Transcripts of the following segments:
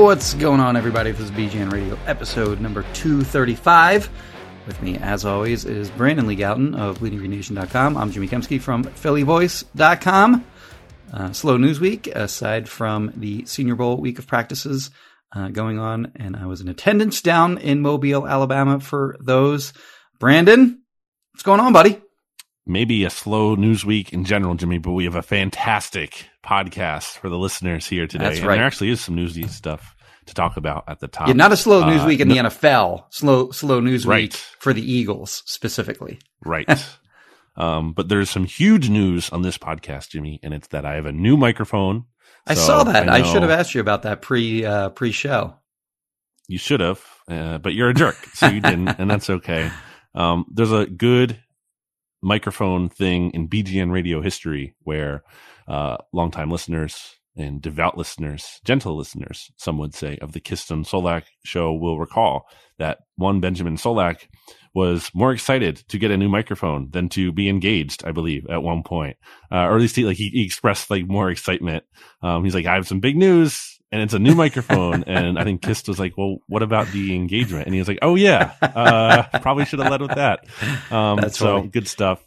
What's going on, everybody? This is BGN Radio, episode number 235. With me, as always, is Brandon Lee Gowton of BleedingGreenNation.com. I'm Jimmy Kempski from PhillyVoice.com. Uh, slow news week, aside from the Senior Bowl week of practices uh, going on, and I was in attendance down in Mobile, Alabama for those. Brandon, what's going on, buddy? Maybe a slow news week in general, Jimmy, but we have a fantastic podcast for the listeners here today. That's and right. there actually is some newsy stuff to talk about at the top. Yeah, not a slow news Uh, week in no- the NFL. Slow, slow news Right. week for the Eagles specifically. Right. um, but there's some huge news on this podcast, Jimmy, and it's that I have a new microphone. I So saw that. I, know should have asked you about that pre uh, pre show. You should have, uh, but you're a jerk, so you didn't, and that's okay. Um, there's a good microphone thing in BGN radio history where uh, longtime listeners and devout listeners, gentle listeners, some would say, of the Kiston Solak show will recall that one Benjamin Solak was more excited to get a new microphone than to be engaged, I believe, at one point. Uh, or at least he, like, he, he expressed like more excitement. Um, he's like, I have some big news and it's a new microphone. and I think Kist was like, well, what about the engagement? And he was like, oh yeah, uh, probably should have led with that. Um, That's so funny. good stuff.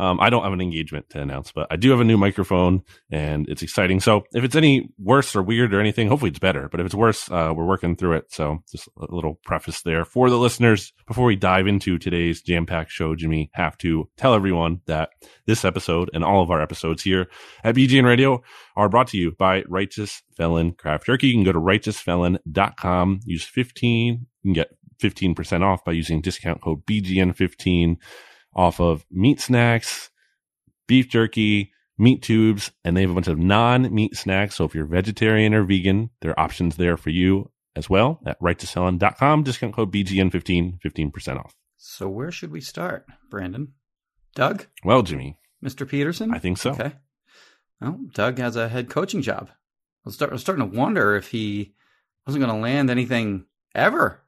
Um, I don't have an engagement to announce, but I do have a new microphone and it's exciting. So if it's any worse or weird or anything, hopefully it's better. But if it's worse, uh, we're working through it. So just a little preface there for the listeners before we dive into today's jam packed show. Jimmy, have to tell everyone that this episode and all of our episodes here at BGN Radio are brought to you by Righteous Felon Craft Jerky. You can go to righteousfelon.com, use 15, you can get 15% off by using discount code BGN15 off of meat snacks, beef jerky, meat tubes, and they have a bunch of non-meat snacks. So if you're vegetarian or vegan, there are options there for you as well at righteousfelon.com. Discount code BGN15, 15% off. So where should we start, Brandon? Doug, Well, Jimmy, Mr. Peterson. I think so. Okay. Well, Doug has a head coaching job. I was, start, I was starting to wonder if he wasn't going to land anything ever.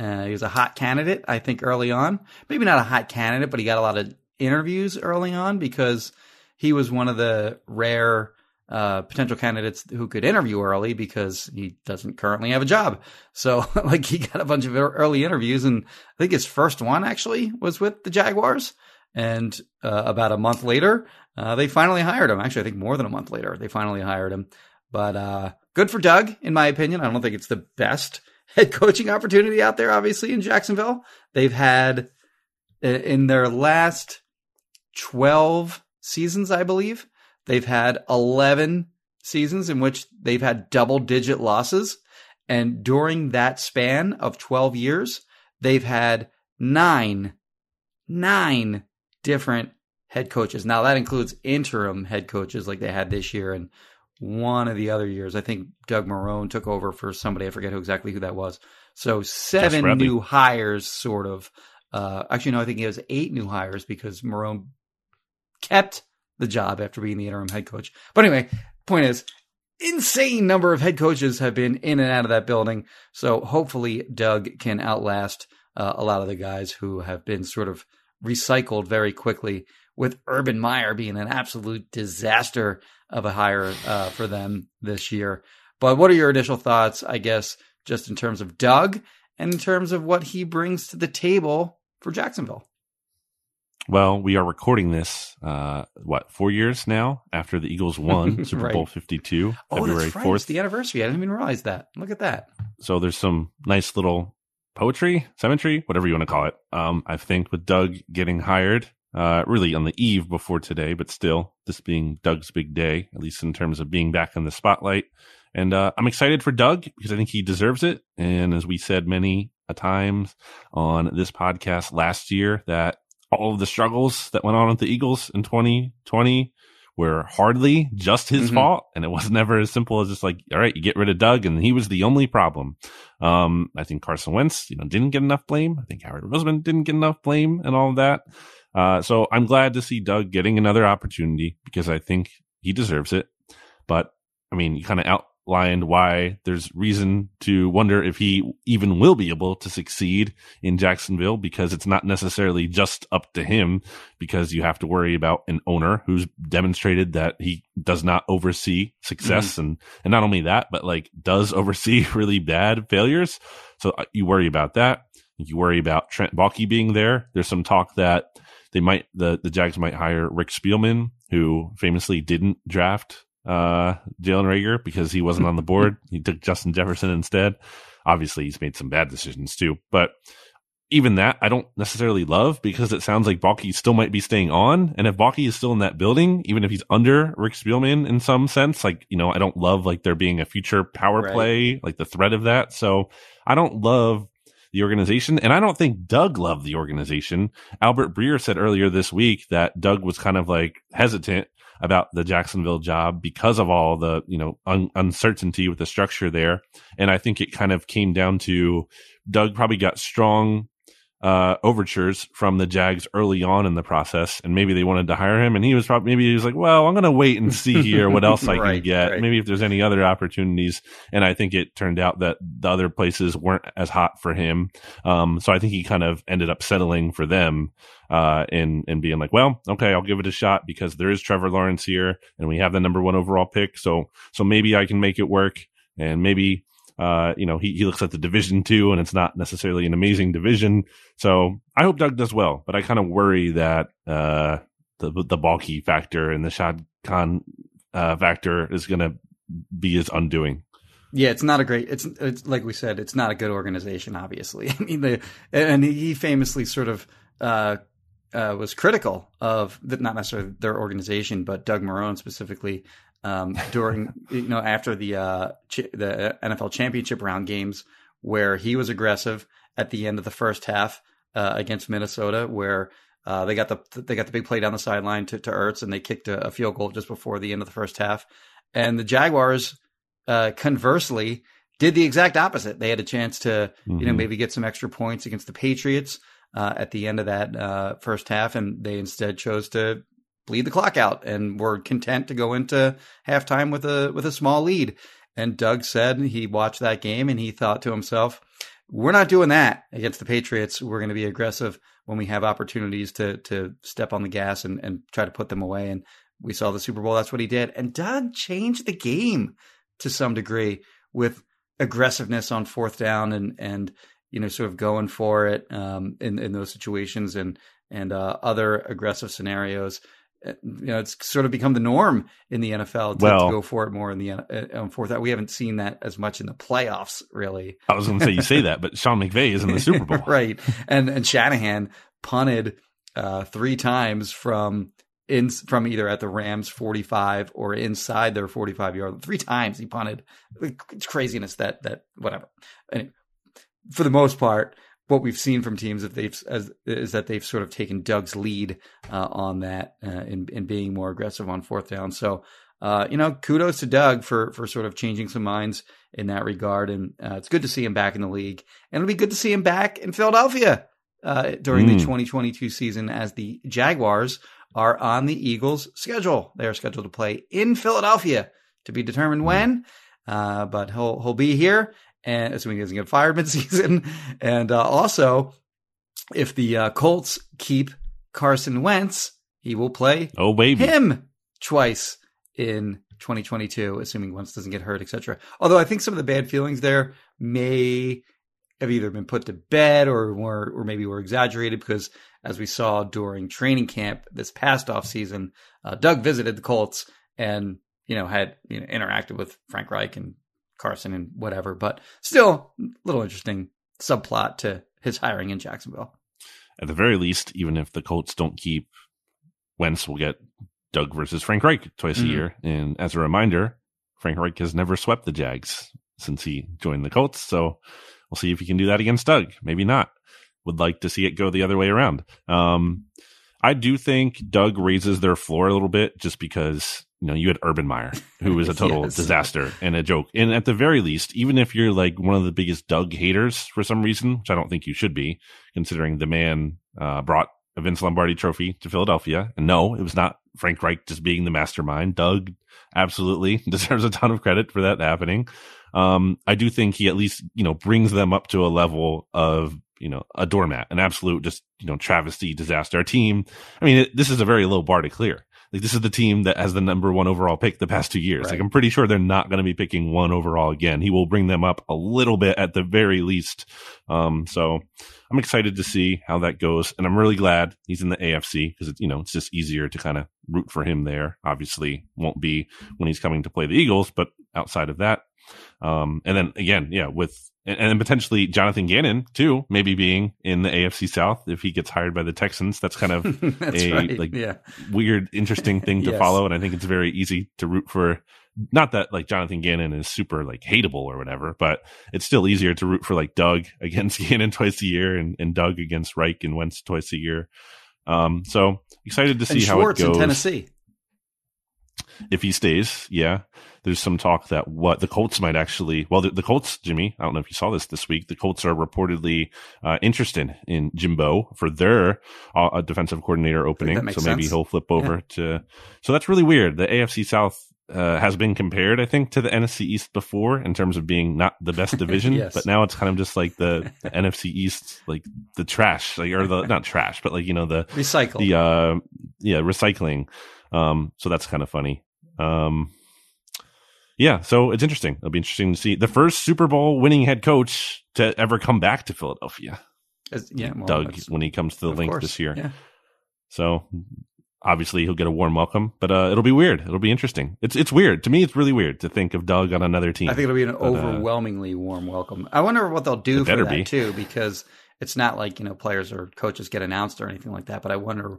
Uh, he was a hot candidate, I think, early on. Maybe not a hot candidate, but he got a lot of interviews early on because he was one of the rare uh, potential candidates who could interview early because he doesn't currently have a job. So, like, he got a bunch of early interviews, and I think his first one actually was with the Jaguars. And uh, about a month later, uh, they finally hired him. Actually, I think more than a month later, they finally hired him. But uh, good for Doug, in my opinion. I don't think it's the best head coaching opportunity out there, obviously, in Jacksonville. They've had, in their last 12 seasons, I believe, they've had 11 seasons in which they've had double digit losses. And during that span of 12 years, they've had nine, nine different head coaches. Now that includes interim head coaches like they had this year and one of the other years. I think Doug Marrone took over for somebody. I forget who exactly who that was. So seven new hires, sort of. Uh, actually, no, I think it was eight new hires because Marrone kept the job after being the interim head coach. But anyway, point is, insane number of head coaches have been in and out of that building. So hopefully Doug can outlast uh, a lot of the guys who have been sort of recycled very quickly. With Urban Meyer being an absolute disaster of a hire uh, for them this year. But what are your initial thoughts, I guess, just in terms of Doug and in terms of what he brings to the table for Jacksonville? Well, we are recording this, uh, what, four years now after the Eagles won Super Right. Bowl 52, Oh, February right. It's 4th. the anniversary. I didn't even realize that. Look at that. So there's some nice little poetry, symmetry, whatever you want to call it. Um, I think with Doug getting hired, uh, really on the eve before today, but still, this being Doug's big day, at least in terms of being back in the spotlight. And uh, I'm excited for Doug because I think he deserves it. And as we said many a times on this podcast last year, that all of the struggles that went on with the Eagles in 2020 were hardly just his mm-hmm. fault. And it was never as simple as just like, all right, you get rid of Doug and he was the only problem. Um, I think Carson Wentz, you know, didn't get enough blame. I think Howard Roseman didn't get enough blame and all of that. Uh, so I'm glad to see Doug getting another opportunity because I think he deserves it. But I mean, you kind of outlined why there's reason to wonder if he even will be able to succeed in Jacksonville because it's not necessarily just up to him because you have to worry about an owner who's demonstrated that he does not oversee success mm-hmm. and and not only that but like does oversee really bad failures so uh, you worry about that you worry about Trent Baalke being there there's some talk that they might the the Jags might hire Rick Spielman who famously didn't draft uh, Jalen Reagor because he wasn't on the board. He took Justin Jefferson instead. Obviously, he's made some bad decisions too, but even that I don't necessarily love because it sounds like Baalke still might be staying on. And if Baalke is still in that building, even if he's under Rick Spielman in some sense, like, you know, I don't love like there being a future power right. play, like the threat of that. So I don't love the organization. And I don't think Doug loved the organization. Albert Breer said earlier this week that Doug was kind of like hesitant about the Jacksonville job because of all the, you know, un- uncertainty with the structure there. And I think it kind of came down to Doug probably got strong uh, overtures from the Jags early on in the process, and maybe they wanted to hire him, and he was probably maybe he was like, "Well, I'm going to wait and see here what else I right, can get. Right. Maybe if there's any other opportunities." And I think it turned out that the other places weren't as hot for him, um, so I think he kind of ended up settling for them, uh, and and being like, "Well, okay, I'll give it a shot because there is Trevor Lawrence here, and we have the number one overall pick, so so maybe I can make it work." And maybe uh, you know, he, he looks at the division too, and it's not necessarily an amazing division. So I hope Doug does well, but I kind of worry that uh, the the Baalke factor and the Shad Khan uh, factor is going to be his undoing. Yeah, it's not a great. It's it's like we said, it's not a good organization. Obviously, I mean, the, and he famously sort of uh, uh, was critical of the, not necessarily their organization, but Doug Marrone specifically um, during you know after the uh, ch- the NFL championship round games where he was aggressive at the end of the first half uh, against Minnesota, where uh, they got the they got the big play down the sideline to, to Ertz and they kicked a, a, field goal just before the end of the first half, and the Jaguars uh, conversely did the exact opposite. They had a chance to mm-hmm. you know mm-hmm. maybe get some extra points against the Patriots. Uh, at the end of that uh, first half, and they instead chose to bleed the clock out and were content to go into halftime with a with a small lead. And Doug said he watched that game and he thought to himself, "We're not doing that against the Patriots. We're going to be aggressive when we have opportunities to to step on the gas and, and try to put them away." And we saw the Super Bowl. That's what he did. And Doug changed the game to some degree with aggressiveness on fourth down and and you know sort of going for it um, in in those situations and and uh, other aggressive scenarios you know, it's sort of become the norm in the NFL to, well, to go for it more in the uh, on fourth. We haven't seen that as much in the playoffs, really. I was going to say you say that, but Sean McVay is in the Super Bowl, right? And and Shanahan punted uh, three times from in from either at the Rams 45 or inside their 45 yard. Three times he punted. It's craziness that that whatever. Anyway, for the most part, what we've seen from teams if they've as, is that they've sort of taken Doug's lead uh, on that uh, in, in being more aggressive on fourth down. So uh, you know, kudos to Doug for for sort of changing some minds in that regard, and uh, it's good to see him back in the league, and it'll be good to see him back in Philadelphia uh, during mm. the 2022 season as the Jaguars are on the Eagles' schedule. They are scheduled to play in Philadelphia to be determined when. Uh, but he'll he'll be here, and assuming he doesn't get fired midseason. And uh, also, if the uh, Colts keep Carson Wentz, he will play oh baby him twice in 2022, assuming Wentz doesn't get hurt, etc. Although I think some of the bad feelings there may have either been put to bed or were, or maybe were exaggerated because as we saw during training camp this past off season, uh, Doug visited the Colts and you know had you know, interacted with Frank Reich and Carson and whatever, but still a little interesting subplot to his hiring in Jacksonville. At the very least, even if the Colts don't keep Wentz, we'll get Doug versus Frank Reich twice Mhm. a year. And as a reminder, Frank Reich has never swept the Jags since he joined the Colts. So we'll see if he can do that against Doug. Maybe not. Would like to see it go the other way around. Um, I do think Doug raises their floor a little bit just because, you know, you had Urban Meyer, who was a total Yes. disaster and a joke. And at the very least, even if you're like one of the biggest Doug haters for some reason, which I don't think you should be, considering the man uh, brought a Vince Lombardi trophy to Philadelphia. And no, it was not Frank Reich just being the mastermind. Doug absolutely deserves a ton of credit for that happening. Um, I do think he at least, you know, brings them up to a level of, you know, a doormat, an absolute just, you know, travesty disaster. Our team, I mean, it, this is a very low bar to clear. Like this is the team that has the number one overall pick the past two years. Right. Like I'm pretty sure they're not going to be picking one overall again. He will bring them up a little bit at the very least. Um, so I'm excited to see how that goes. And I'm really glad he's in the AFC because it's, you know, it's just easier to kind of root for him there. Obviously won't be when he's coming to play the Eagles, but outside of that, um, and then again, yeah, with, and, and then potentially Jonathan Gannon too, maybe being in the AFC South if he gets hired by the Texans. That's kind of That's a, right. like, yeah. weird, interesting thing to Yes. follow. And I think it's very easy to root for. Not that like Jonathan Gannon is super like hateable or whatever, but it's still easier to root for like Doug against Gannon twice a year and, and Doug against Reich and Wentz twice a year. Um, so excited to see how it in Tennessee. if he stays. Yeah, there's some talk that what the Colts might actually. Well, the, the Colts, Jimmy. I don't know if you saw this this week. The Colts are reportedly uh, interested in Jimbo for their uh, defensive coordinator opening. So maybe sense. he'll flip over to. So that's really weird. The AFC South. Uh, has been compared, I think, to the NFC East before in terms of being not the best division, Yes. but now it's kind of just like the, the NFC East, like the trash, like or the not trash, but like you know the Recycle. the uh yeah recycling um so that's kind of funny um yeah so it's interesting it'll be interesting to see the first super bowl winning head coach to ever come back to philadelphia As- yeah, well, doug when he comes to the link course. this year Yeah. so obviously he'll get a warm welcome but uh it'll be weird it'll be interesting it's it's weird to me it's really weird to think of doug on another team I think it'll be an But, uh, overwhelmingly warm welcome. I wonder what they'll do for that be. too, because it's not like you know players or coaches get announced or anything like that. But I wonder.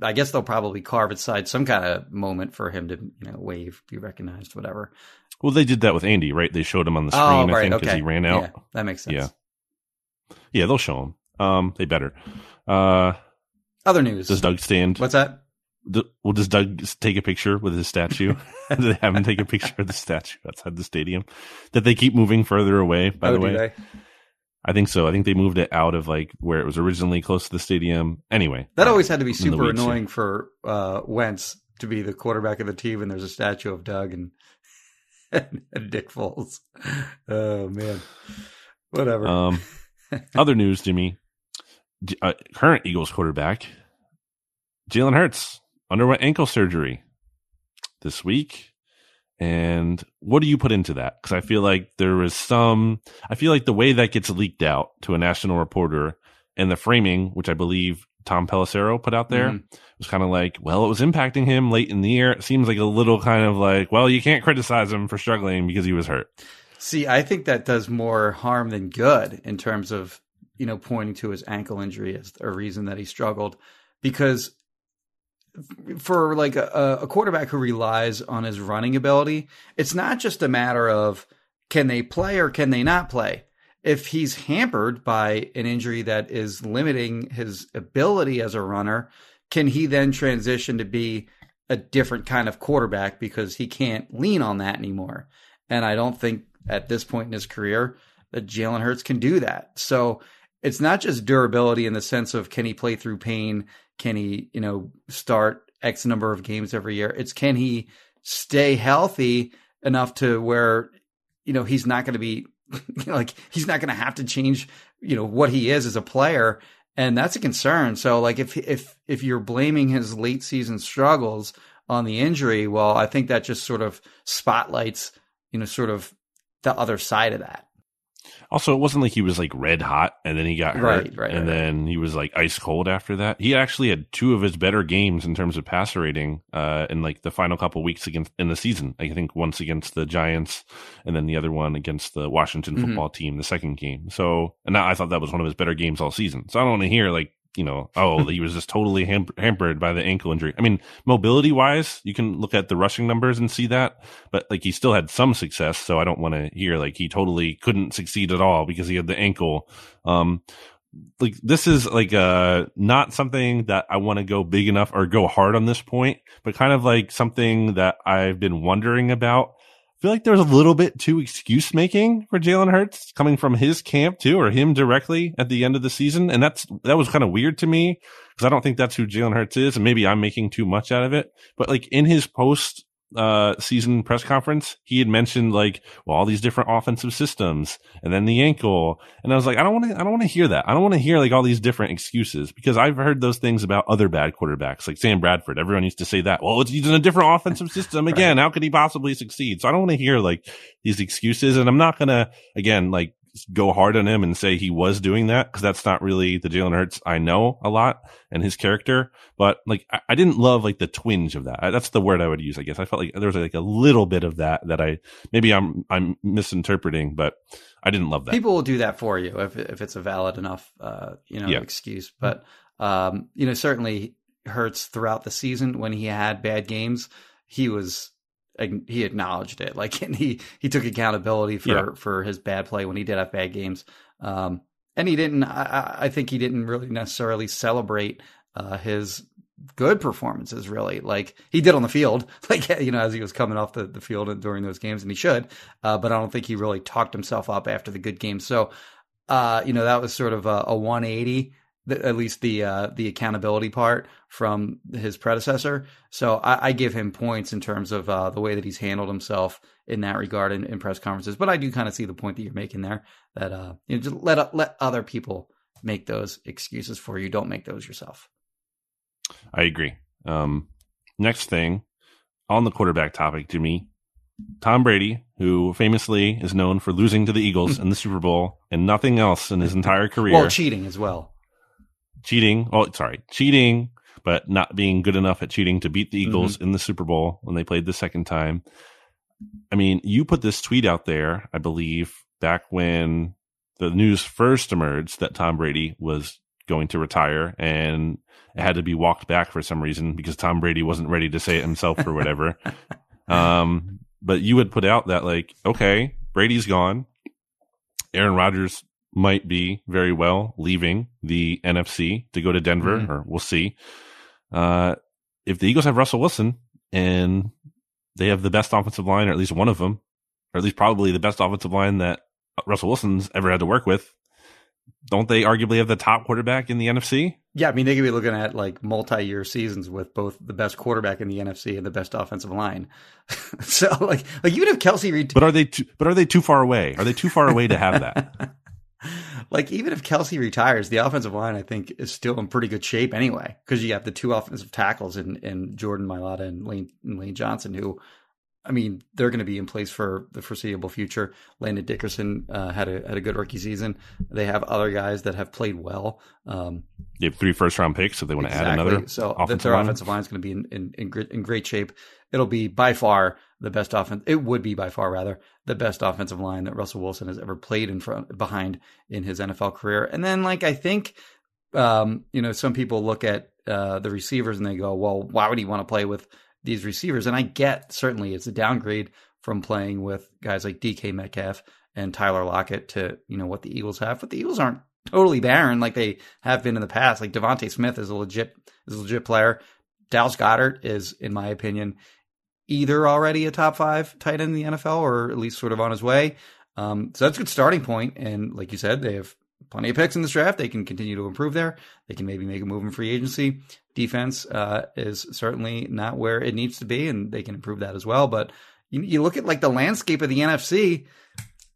I guess they'll probably carve aside some kind of moment for him to you know wave, be recognized, whatever. well they did that with andy right they showed him on the oh, screen i right, think because okay. he ran out Yeah, that makes sense. Yeah. yeah they'll show him um they better uh Other news. does doug stand What's that? D- well, does Doug take a picture with his statue? Do they have him take a picture of the statue outside the stadium? That they keep moving further away, by oh, the do way? they? I think so. I think they moved it out of like where it was originally close to the stadium. Anyway. That uh, always had to be super weeds here. annoying for uh, Wentz to be the quarterback of the team, and there's a statue of Doug and, and Nick Foles. Oh man, whatever. Um, other news, Jimmy. Uh, current Eagles quarterback, Jalen Hurts, underwent ankle surgery this week. And what do you put into that? Because I feel like there was some, I feel like the way that gets leaked out to a national reporter and the framing, which I believe Tom Pelissero put out there, Mhm. was kind of like, well, it was impacting him late in the year. It seems like a little kind of like, well, you can't criticize him for struggling because he was hurt. See, I think that does more harm than good in terms of you know pointing to his ankle injury as a reason that he struggled, because for like a, a quarterback who relies on his running ability, it's not just a matter of can they play or can they not play. If he's hampered by an injury that is limiting his ability as a runner, can he then transition to be a different kind of quarterback because he can't lean on that anymore? And I don't think at this point in his career that Jalen Hurts can do that. So it's not just durability in the sense of can he play through pain? Can he, you know, start X number of games every year? It's can he stay healthy enough to where, you know, he's not going to be like, he's not going to have to change, you know, what he is as a player. And that's a concern. So like if, if, if you're blaming his late season struggles on the injury, well, I think that just sort of spotlights, you know, sort of the other side of that. Also, it wasn't like he was like red hot and then he got hurt, Right, right, and right, then he was like ice cold after that. He actually had two of his better games in terms of passer rating uh, in like the final couple weeks against in the season. I think once against the Giants, and then the other one against the Washington Mhm. football team, the second game. So, and I thought that was one of his better games all season. So I don't want to hear like you know, oh, he was just totally ham- hampered by the ankle injury. I mean, mobility wise, you can look at the rushing numbers and see that, but like he still had some success. So I don't want to hear like he totally couldn't succeed at all because he had the ankle. Um, like this is like uh not something that I want to go big enough or go hard on this point, but kind of like something that I've been wondering about. Feel like there was a little bit too excuse making for Jalen Hurts coming from his camp too, or him directly at the end of the season, and that's that was kind of weird to me because I don't think that's who Jalen Hurts is, and maybe I'm making too much out of it. But like in his post uh season press conference, he had mentioned like well all these different offensive systems and then the ankle. And I was like, I don't want to I don't want to hear that. I don't want to hear like all these different excuses because I've heard those things about other bad quarterbacks, like Sam Bradford. Everyone used to say that. Well, it's using a different offensive system again. How could he possibly succeed? So I don't want to hear like these excuses. And I'm not gonna again like go hard on him and say he was doing that because that's not really the Jalen Hurts I know a lot and his character. But like, I, I didn't love like the twinge of that. I, that's the word I would use. I guess I felt like there was like a little bit of that that I maybe I'm I'm misinterpreting, but I didn't love that. People will do that for you if if it's a valid enough, uh, you know, Yeah. excuse. But um, you know, certainly hurts throughout the season when he had bad games. He was he acknowledged it, like and he he took accountability for Yeah. for his bad play when he did have bad games. Um, and he didn't. I, I- think he didn't really necessarily celebrate uh, his good performances. Really, like he did on the field, like you know, as he was coming off the, the field during those games, and he should. Uh, but I don't think he really talked himself up after the good games. So, uh, you know, that was sort of a, a 180, th- at least the uh, the accountability part from his predecessor. So I, I give him points in terms of uh, the way that he's handled himself in that regard in, in press conferences. But I do kind of see the point that you're making there that uh, you know, just let let other people make those excuses for you. Don't make those yourself. I agree. Um, next thing on the quarterback topic, Jimmy, Tom Brady, who famously is known for losing to the Eagles in the Super Bowl and nothing else in his entire career. Well, cheating as well. Cheating. Oh, sorry, cheating, but not being good enough at cheating to beat the Eagles in the Super Bowl when they played the second time. I mean, you put this tweet out there, I believe, back when the news first emerged that Tom Brady was going to retire and it had to be walked back for some reason because Tom Brady wasn't ready to say it himself or whatever. um, but you had put out that like, okay, Brady's gone. Aaron Rodgers might be very well leaving the NFC to go to Denver, Mhm. or we'll see. Uh, if the Eagles have Russell Wilson and they have the best offensive line, or at least one of them, or at least probably the best offensive line that Russell Wilson's ever had to work with, don't they arguably have the top quarterback in the NFC? Yeah, I mean they could be looking at like multi-year seasons with both the best quarterback in the NFC and the best offensive line. so like like even if Kelce ret- But are they too, but are they too far away? Are they too far away to have that? like even if Kelce retires, the offensive line I think is still in pretty good shape anyway because you have the two offensive tackles in, in Jordan Mailata and Lane, and Lane Johnson who. I mean, they're going to be in place for the foreseeable future. Landon Dickerson uh, had a had a good rookie season. They have other guys that have played well. Um, They have three first round picks, so they want to add another. So offensive their line? offensive line is going to be in, in, in, great, in great shape. It'll be by far the best offense. It would be by far rather the best offensive line that Russell Wilson has ever played in front behind in his NFL career. And then like I think, um, you know, some people look at uh, the receivers and they go, well, why would he want to play with these receivers? And I get certainly it's a downgrade from playing with guys like DK Metcalf and Tyler Lockett to you know what the Eagles have, but the Eagles aren't totally barren like they have been in the past. Like DeVonta Smith is a legit is a legit player. Dallas Goedert is, in my opinion, either already a top five tight end in the NFL or at least sort of on his way. Um, so that's a good starting point. And like you said, they have plenty of picks in this draft. They can continue to improve there. They can maybe make a move in free agency. Defense uh, is certainly not where it needs to be, and they can improve that as well. But you, you look at like the landscape of the NFC,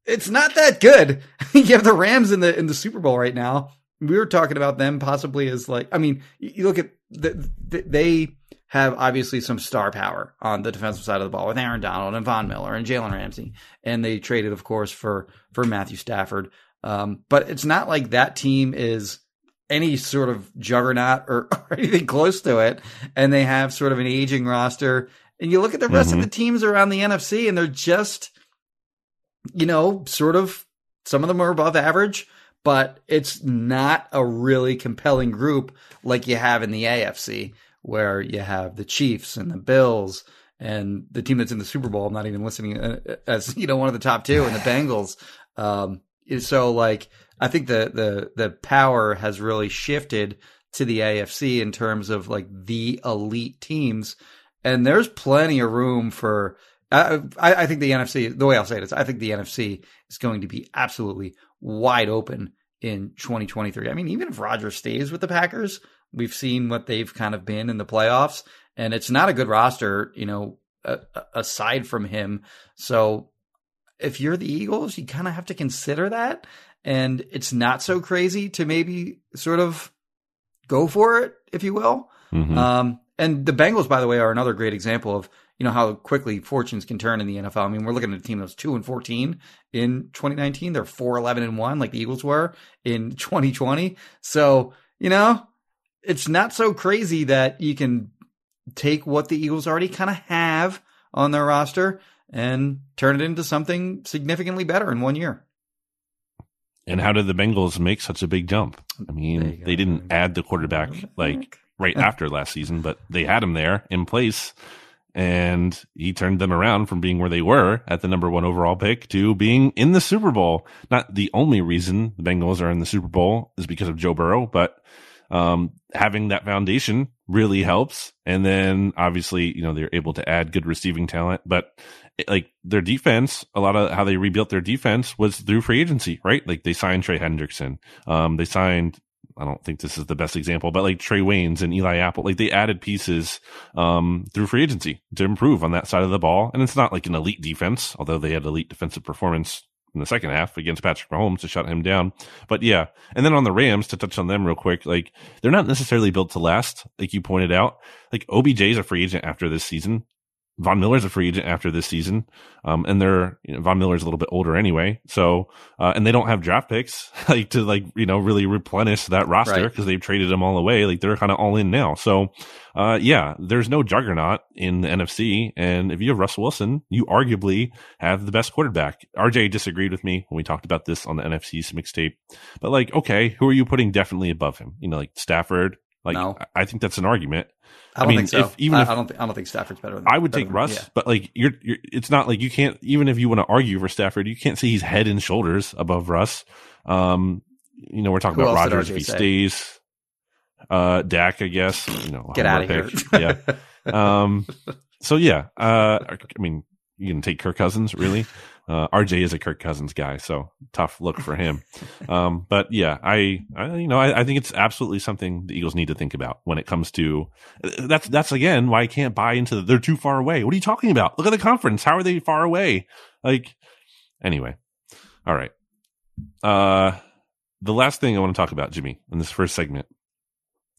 it's not that good. you have the Rams in the in the Super Bowl right now. We were talking about them possibly as like, I mean, you look at the, the, they have obviously some star power on the defensive side of the ball with Aaron Donald and Von Miller and Jalen Ramsey, and they traded, of course, for for Matthew Stafford. Um, but it's not like that team is any sort of juggernaut or, or, anything close to it. And they have sort of an aging roster. And you look at the rest mm-hmm. of the teams around the NFC and they're just, you know, sort of, some of them are above average, but it's not a really compelling group like you have in the AFC where you have the Chiefs and the Bills and the team that's in the Super Bowl. I'm not even listening uh, as, you know, one of the top two and the Bengals. Um, so like, I think the, the, the power has really shifted to the AFC in terms of like the elite teams. And there's plenty of room for, I, I think the NFC, the way I'll say it is, I think the NFC is going to be absolutely wide open in 2023. I mean, even if Rodgers stays with the Packers, we've seen what they've kind of been in the playoffs, and it's not a good roster, you know, aside from him. So if you're the Eagles, you kind of have to consider that. And it's not so crazy to maybe sort of go for it, if you will. Mm-hmm. Um, and the Bengals, by the way, are another great example of you know how quickly fortunes can turn in the NFL. I mean, we're looking at a team that was two and fourteen in 2019. They're four eleven and one, like the Eagles were in 2020. So you know, it's not so crazy that you can take what the Eagles already kind of have on their roster and turn it into something significantly better in one year. And how did the Bengals make such a big jump? I mean, they didn't add the quarterback like right after last season, but they had him there in place and he turned them around from being where they were at the number one overall pick to being in the Super Bowl. Not the only reason the Bengals are in the Super Bowl is because of Joe Burrow, but um, having that foundation really helps. And then obviously, you know, they're able to add good receiving talent, but like their defense, a lot of how they rebuilt their defense was through free agency, right? Like they signed Trey Hendrickson. Um, they signed I don't think this is the best example, but like Trey Waynes and Eli Apple, like they added pieces um, through free agency to improve on that side of the ball. And it's not like an elite defense, although they had elite defensive performance in the second half against Patrick Mahomes to shut him down. But yeah. And then on the Rams, to touch on them real quick, like they're not necessarily built to last, like you pointed out. Like OBJ is a free agent after this season. Von Miller's a free agent after this season. Um, and they're, you know, Von Miller's a little bit older anyway. So, uh, and they don't have draft picks like to like, you know, really replenish that roster because right. they've traded them all away. Like they're kind of all in now. So, uh, yeah, there's no juggernaut in the NFC. And if you have Russell Wilson, you arguably have the best quarterback. RJ disagreed with me when we talked about this on the NFC's mixtape, but like, okay, who are you putting definitely above him? You know, like Stafford, like no. I think that's an argument. I don't I mean, think so. If, even I, if, I don't think I don't think Stafford's better. Than, I would take Russ, yeah. but like you're, you're, it's not like you can't. Even if you want to argue for Stafford, you can't say he's head and shoulders above Russ. Um, you know, we're talking Who about Rodgers if he say? stays. Uh, Dak, I guess. You know, get out of here. yeah. Um. So yeah. Uh. I mean, you can take Kirk Cousins, really. Uh, RJ is a Kirk Cousins guy, so tough look for him. um, but yeah, I, I you know, I, I, think it's absolutely something the Eagles need to think about when it comes to. That's that's again why I can't buy into the, they're too far away. What are you talking about? Look at the conference. How are they far away? Like, anyway, all right. Uh, the last thing I want to talk about, Jimmy, in this first segment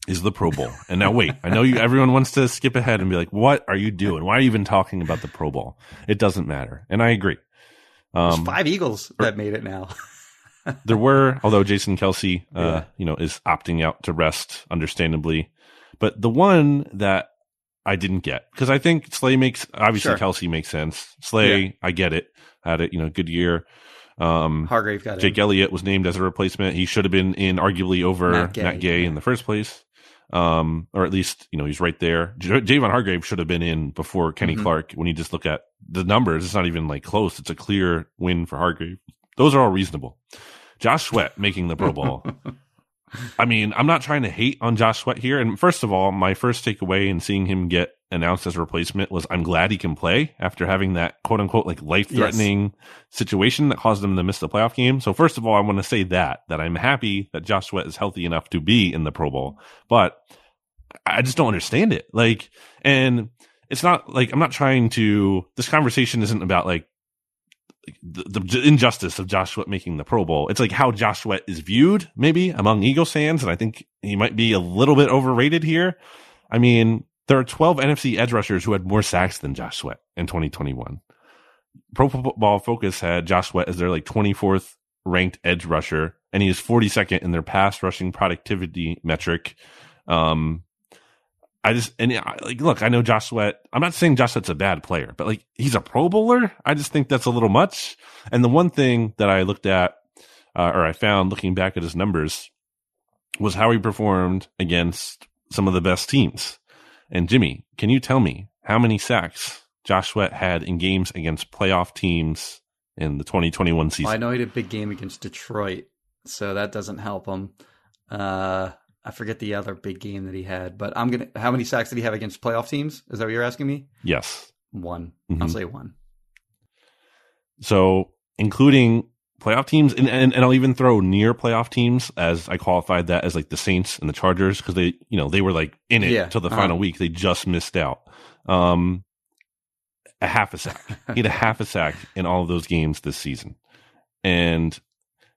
is the Pro Bowl. And now wait, I know you everyone wants to skip ahead and be like, "What are you doing? Why are you even talking about the Pro Bowl?" It doesn't matter. And I agree. Um, five Eagles that made it now. there were, although Jason Kelce, uh, yeah. you know, is opting out to rest, understandably. But the one that I didn't get because I think Slay makes obviously sure. Kelce makes sense. Slay, yeah. I get it. Had it, you know, good year. Um, Hargrave got Jake Elliott was named as a replacement. He should have been in arguably over Matt Gay, Gay yeah. in the first place. Um, or at least, you know, he's right there. J- Javon Hargrave should have been in before Kenny mm-hmm. Clark when you just look at the numbers. It's not even like close. It's a clear win for Hargrave. Those are all reasonable. Josh Sweat making the Pro Bowl. I mean, I'm not trying to hate on Josh Sweat here. And first of all, my first takeaway in seeing him get announced as a replacement was I'm glad he can play after having that quote unquote like life threatening yes. situation that caused him to miss the playoff game. So first of all, I want to say that, that I'm happy that Josh Sweat is healthy enough to be in the Pro Bowl, but I just don't understand it. Like, and it's not like I'm not trying to, this conversation isn't about like the, the, injustice of Josh Sweat making the Pro Bowl. It's like how Josh Sweat is viewed, maybe among Eagles fans, and I think he might be a little bit overrated here. I mean, there are 12 NFC edge rushers who had more sacks than Josh Sweat in 2021. Pro Football Focus had Josh Sweat as their like 24th ranked edge rusher, and he is 42nd in their pass rushing productivity metric. Um, I just and like look, I know Josh Sweat. I'm not saying Josh Sweat's a bad player, but like he's a Pro Bowler. I just think that's a little much. And the one thing that I looked at uh, or I found looking back at his numbers was how he performed against some of the best teams. And Jimmy, can you tell me how many sacks Josh Sweat had in games against playoff teams in the 2021 season? Well, I know he had a big game against Detroit, so that doesn't help him. Uh, I forget the other big game that he had, but I'm gonna. How many sacks did he have against playoff teams? Is that what you're asking me? Yes, one. Mm-hmm. I'll say one. So, including playoff teams, and, and, and I'll even throw near playoff teams as I qualified that as like the Saints and the Chargers because they, you know, they were like in it yeah. till the uh-huh. final week. They just missed out. Um, a half a sack. he had a half a sack in all of those games this season, and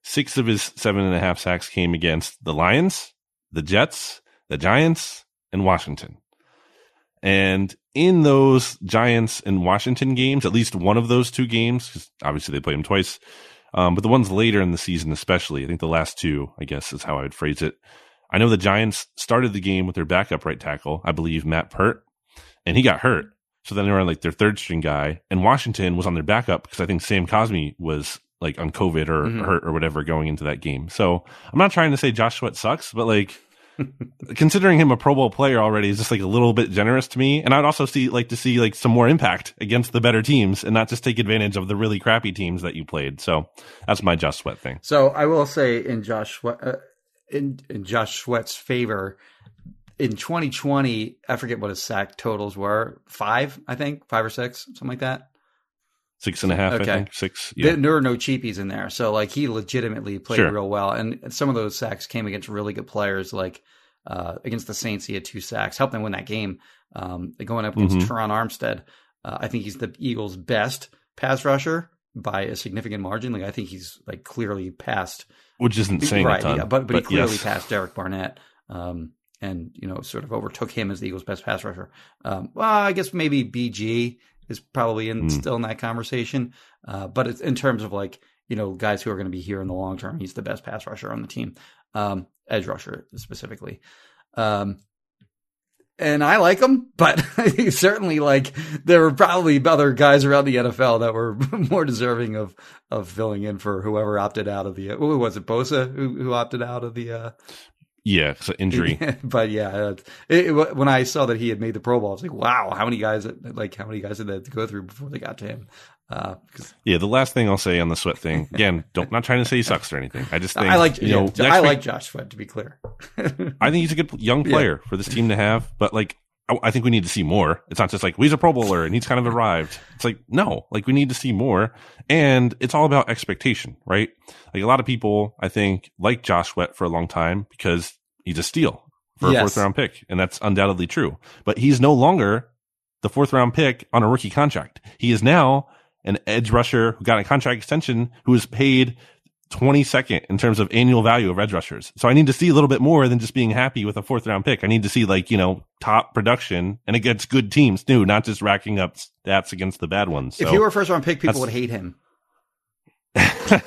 six of his seven and a half sacks came against the Lions, the Jets, the Giants, and Washington. And in those Giants and Washington games, at least one of those two games, because obviously they played them twice, um, but the ones later in the season, especially, I think the last two, I guess is how I would phrase it. I know the Giants started the game with their backup right tackle, I believe Matt Peart, and he got hurt. So then they were on like their third string guy, and Washington was on their backup because I think Sam Cosmi was like on COVID or mm-hmm. hurt or whatever going into that game. So I'm not trying to say Josh Sweat sucks, but like considering him a Pro Bowl player already is just like a little bit generous to me. And I'd also see like to see like some more impact against the better teams and not just take advantage of the really crappy teams that you played. So that's my Josh Sweat thing. So I will say in Josh Sweat, uh, in, in Josh Sweat's favor, in 2020, I forget what his sack totals were. Five, I think, five or six, something like that. Six and a half, okay. I think. Six. Yeah. There, were no cheapies in there. So, like, he legitimately played sure. real well. And some of those sacks came against really good players. Like, uh, against the Saints, he had two sacks, helped them win that game. Um, going up against mm-hmm. Terron Armstead, uh, I think he's the Eagles' best pass rusher by a significant margin. Like, I think he's, like, clearly passed. Which isn't saying right, ton, yeah, but, but, but, he clearly yes. passed Derek Barnett. Um, and you know, sort of overtook him as the Eagles' best pass rusher. Um, well, I guess maybe BG is probably in mm. still in that conversation. Uh, but it's in terms of like you know guys who are going to be here in the long term, he's the best pass rusher on the team, um, edge rusher specifically. Um, and I like him, but certainly like there were probably other guys around the NFL that were more deserving of of filling in for whoever opted out of the. Who was it? Bosa who, who opted out of the. Uh, yeah, so injury. but yeah, it, it, when I saw that he had made the Pro Bowl, I was like, wow, how many guys like how many guys did that to go through before they got to him? Uh, yeah, the last thing I'll say on the Sweat thing again, don't not trying to say he sucks or anything. I just think I like you yeah, know I like Josh Sweat to be clear. I think he's a good young player yeah. for this team to have, but like I think we need to see more. It's not just like well, he's a Pro Bowler and he's kind of arrived. It's like no, like we need to see more, and it's all about expectation, right? Like a lot of people, I think, like Josh Sweat for a long time because he's a steal for yes. a fourth round pick, and that's undoubtedly true. But he's no longer the fourth round pick on a rookie contract. He is now an edge rusher who got a contract extension who is paid 22nd in terms of annual value of edge rushers. So I need to see a little bit more than just being happy with a fourth round pick. I need to see like, you know, top production and against good teams too, not just racking up stats against the bad ones. So if he were a first round pick, people would hate him.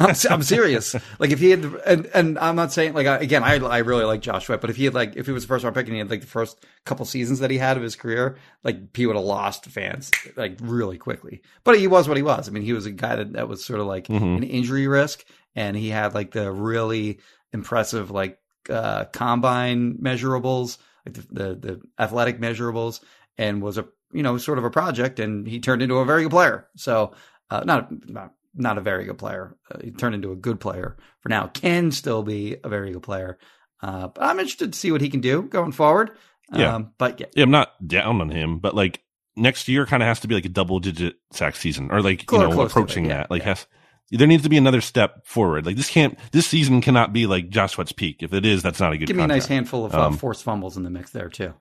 I'm, I'm, serious. Like if he had, and, and I'm not saying like again, I I really like Josh Sweat, but if he had like if he was the first round pick and he had like the first couple seasons that he had of his career, like he would have lost fans like really quickly. But he was what he was. I mean, he was a guy that that was sort of like mm-hmm. an injury risk, and he had like the really impressive like uh combine measurables, like the, the the athletic measurables, and was a you know sort of a project, and he turned into a very good player. So uh, not not not a very good player. Uh, he turned into a good player for now. Can still be a very good player. Uh, but I'm interested to see what he can do going forward. Yeah. Um, but yeah. yeah. I'm not down on him, but like next year kind of has to be like a double digit sack season or like, you know, approaching yeah, that. Like, yeah. has, there needs to be another step forward. Like this can't, this season cannot be like Josh Sweat's peak. If it is, that's not a good. Give contract. me a nice handful of uh, um, forced fumbles in the mix there too.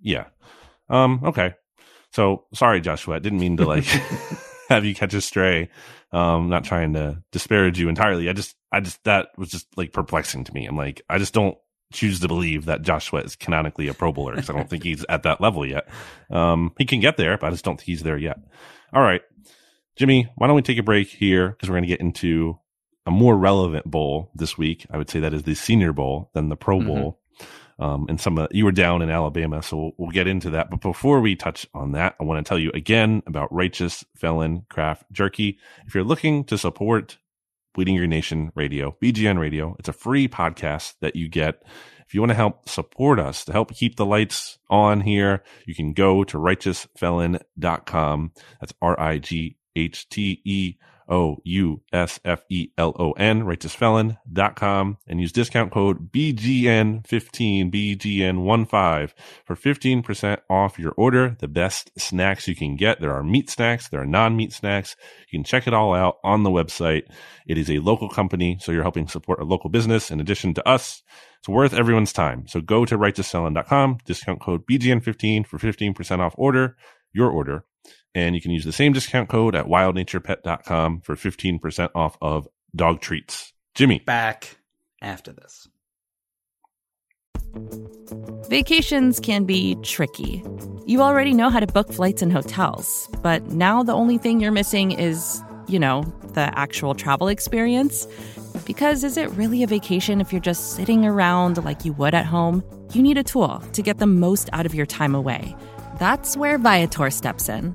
Yeah. Um. Okay. So sorry, Joshua. Didn't mean to like have you catch a stray. Um, not trying to disparage you entirely. I just, I just, that was just like perplexing to me. I'm like, I just don't choose to believe that Josh Sweat is canonically a Pro Bowler because I don't think he's at that level yet. Um, he can get there, but I just don't think he's there yet. All right, Jimmy, why don't we take a break here because we're going to get into a more relevant bowl this week, I would say that is the Senior Bowl than the Pro Mhm. Bowl. Um, and some of you were down in Alabama, so we'll, we'll get into that. But before we touch on that, I want to tell you again about Righteous Felon Craft Jerky. If you're looking to support Bleeding Your Nation Radio, BGN Radio, it's a free podcast that you get. If you want to help support us to help keep the lights on here, you can go to righteousfelon.com. That's R I G H T E O U S F E L O N, righteousfelon.com, and use discount code BGN15, BGN15 for 15% off your order. The best snacks you can get. There are meat snacks, there are non meat snacks. You can check it all out on the website. It is a local company, so you're helping support a local business in addition to us. It's worth everyone's time. So go to righteousfelon.com, discount code BGN15 for 15% off order, your order. And you can use the same discount code at wildnaturepet.com for 15% off of dog treats. Jimmy. Back after this. Vacations can be tricky. You already know how to book flights and hotels, but now the only thing you're missing is, you know, the actual travel experience. Because is it really a vacation if you're just sitting around like you would at home? You need a tool to get the most out of your time away. That's where Viator steps in.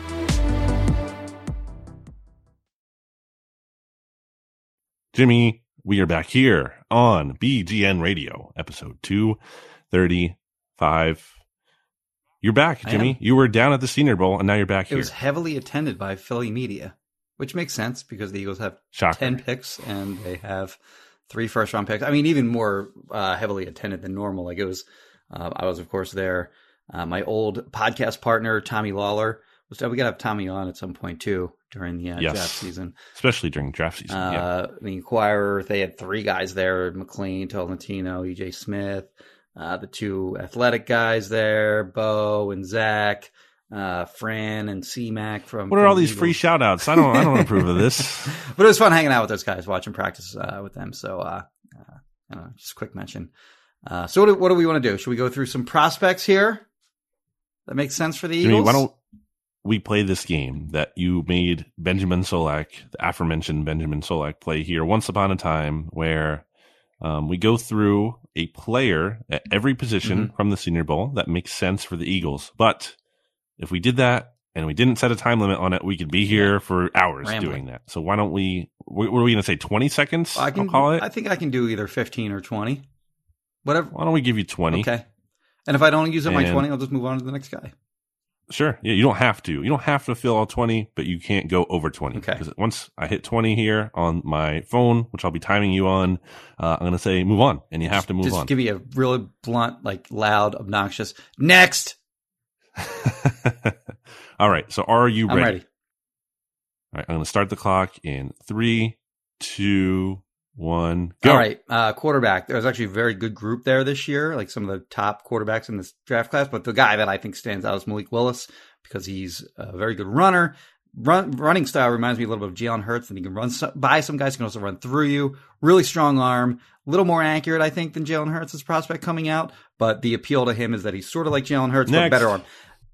Jimmy, we are back here on BGN Radio, episode 235. You're back, Jimmy. You were down at the Senior Bowl, and now you're back It here. It was heavily attended by Philly media, which makes sense because the Eagles have Shocker. 10 picks and they have three first round picks. I mean, even more uh, heavily attended than normal. Like it was, uh, I was, of course, there. Uh, my old podcast partner, Tommy Lawlor, was, we got to have Tommy on at some point too during the uh, Yes. draft season. Especially during draft season. yeah. Uh, The Inquirer, they had three guys there McLane, Tolentino, EJ Smith, uh, the two athletic guys there, Bo and Zach, uh, Fran and C Mac from. What are from all the these free Eagles. shout outs? I don't I don't approve of this. but it was fun hanging out with those guys, watching practice uh, with them. So, uh, uh, I don't know, just a quick mention. Uh, so, what do, what do we want to do? Should we go through some prospects here? That makes sense for the Eagles. Jimmy, why don't we play this game that you made Benjamin Solak, the aforementioned Benjamin Solak, play here once upon a time, where um, we go through a player at every position Mm-hmm. from the Senior Bowl that makes sense for the Eagles. But if we did that and we didn't set a time limit on it, we could be here for hours Rambling. doing that. So why don't we? What are we going to say? Twenty seconds? I can will call it. I think I can do either fifteen or twenty, whatever. why don't we give you twenty? Okay. And if I don't use up my twenty, I'll just move on to the next guy. Sure. Yeah, you don't have to. You don't have to fill all 20, but you can't go over 20. Okay. Because once I hit 20 here on my phone, which I'll be timing you on, uh, I'm going to say move on, and you have to move Just on. Just give me a really blunt, like loud, obnoxious next. all right. So are you I'm ready? ready. All right. I'm going to start the clock in three, two, one, go. All right, uh, quarterback. There was actually a very good group there this year, like some of the top quarterbacks in this draft class. But the guy that I think stands out is Malik Willis because he's a very good runner. Run, running style reminds me a little bit of Jalen Hurts, and he can run so, by some guys, he can also run through you. Really strong arm, a little more accurate, I think, than Jalen Hurts' prospect coming out. But the appeal to him is that he's sort of like Jalen Hurts, but better arm.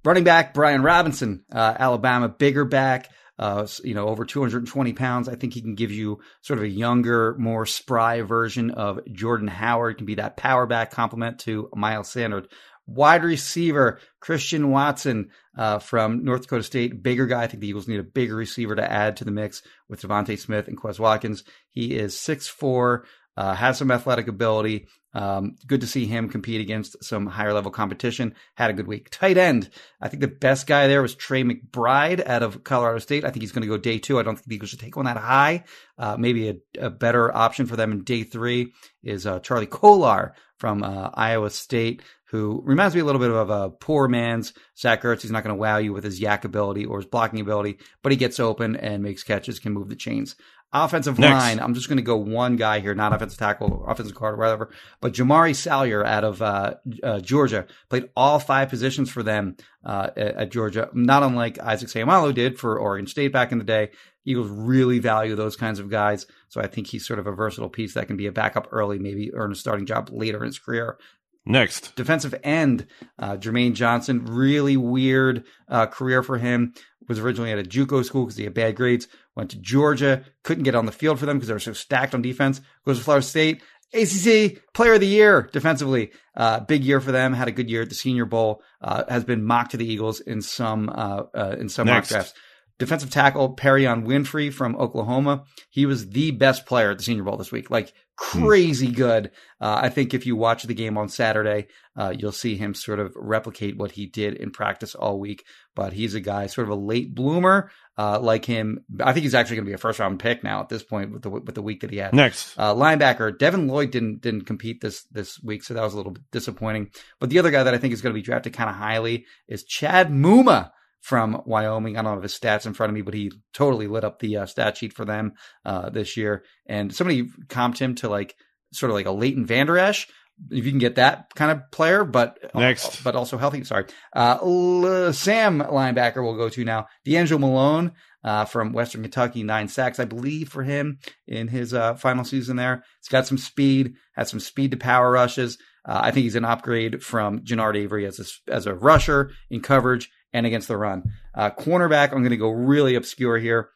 Running back Brian Robinson, uh, Alabama, bigger back, uh, you know, over 220 pounds. I think he can give you sort of a younger, more spry version of Jordan Howard. Can be that power back complement to Miles Sanders. Wide receiver Christian Watson uh, from North Dakota State, bigger guy. I think the Eagles need a bigger receiver to add to the mix with DeVonta Smith and Quez Watkins. He is 6'4", uh, has some athletic ability. Um, good to see him compete against some higher level competition. Had a good week. Tight end. I think the best guy there was Trey McBride out of Colorado State. I think he's going to go day two. I don't think the Eagles should take one that high. Uh, maybe a, a better option for them in day three is uh, Charlie Kolar from uh, Iowa State, who reminds me a little bit of a poor man's Zach Ertz. He's not going to wow you with his YAC ability or his blocking ability, but he gets open and makes catches, can move the chains. Offensive Next. line, I'm just going to go one guy here, not offensive tackle, offensive guard, or whatever, but Jamaree Salyer out of uh, uh, Georgia played all five positions for them uh, at, at Georgia, not unlike Isaac Seumalo did for Oregon State back in the day. Eagles really value those kinds of guys, so I think he's sort of a versatile piece that can be a backup early, maybe earn a starting job later in his career Next. defensive end, uh, Jermaine Johnson, really weird uh, career for him. Was originally at a JUCO school because he had bad grades. Went to Georgia, couldn't get on the field for them because they were so stacked on defense. Goes to Florida State, ACC Player of the Year defensively. Uh, big year for them. Had a good year at the Senior Bowl. Uh, has been mocked to the Eagles in some uh, uh, in some mock drafts. Defensive tackle Perrion Winfrey from Oklahoma. He was the best player at the Senior Bowl this week. Like crazy good. Uh, I think if you watch the game on Saturday, uh, you'll see him sort of replicate what he did in practice all week. But he's a guy, sort of a late bloomer, uh, like him. I think he's actually going to be a first round pick now at this point with the with the week that he had. Next. Uh, linebacker Devin Lloyd didn't didn't compete this this week, so that was a little bit disappointing. But the other guy that I think is going to be drafted kind of highly is Chad Muma from Wyoming. I don't have his stats in front of me, but he totally lit up the uh, stat sheet for them uh, this year. And somebody comped him to like sort of like a Leighton Vander Esch. If you can get that kind of player, but Next. but also healthy. Sorry, uh, Sam linebacker we'll go to now. DeAngelo Malone uh, from Western Kentucky, nine sacks, I believe, for him in his uh, final season there. He's got some speed, has some speed to power rushes. Uh, I think he's an upgrade from Genard Avery as a, as a rusher in coverage and against the run. Uh, cornerback, I'm going to go really obscure here.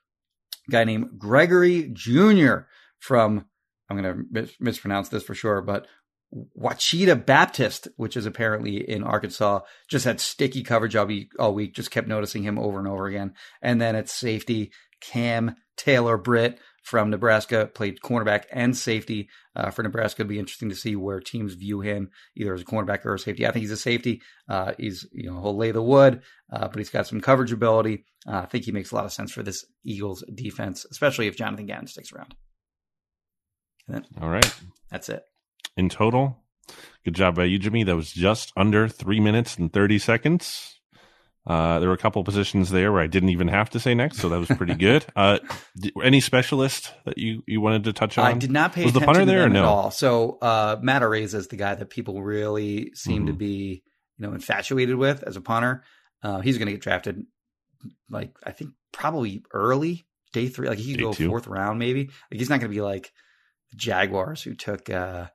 guy named Gregory Jr. from, I'm going to mis- mispronounce this for sure, but Ouachita Baptist, which is apparently in Arkansas, just had sticky coverage all week, all week, just kept noticing him over and over again. And then it's safety, Cam Taylor Britt from Nebraska, played cornerback and safety uh, for Nebraska. It'd be interesting to see where teams view him, either as a cornerback or a safety. I think he's a safety. Uh, he's, you know, he'll lay the wood, uh, but he's got some coverage ability. Uh, I think he makes a lot of sense for this Eagles defense, especially if Jonathan Gannon sticks around. Then All right. that's it. In total, good job by you, Jimmy. That was just under three minutes and 30 seconds. Uh, there were a couple positions there where I didn't even have to say next, so that was pretty good. Uh, d- any specialist that you, you wanted to touch on? I did not pay Was the punter to there or them at all. So uh, Matt Araiza is the guy that people really seem to Mhm. be, you know, infatuated with as a punter. Uh, he's going to get drafted, like I think probably early day three. Like he could Day go two. fourth round maybe. Like he's not going to be like the Jaguars who took uh,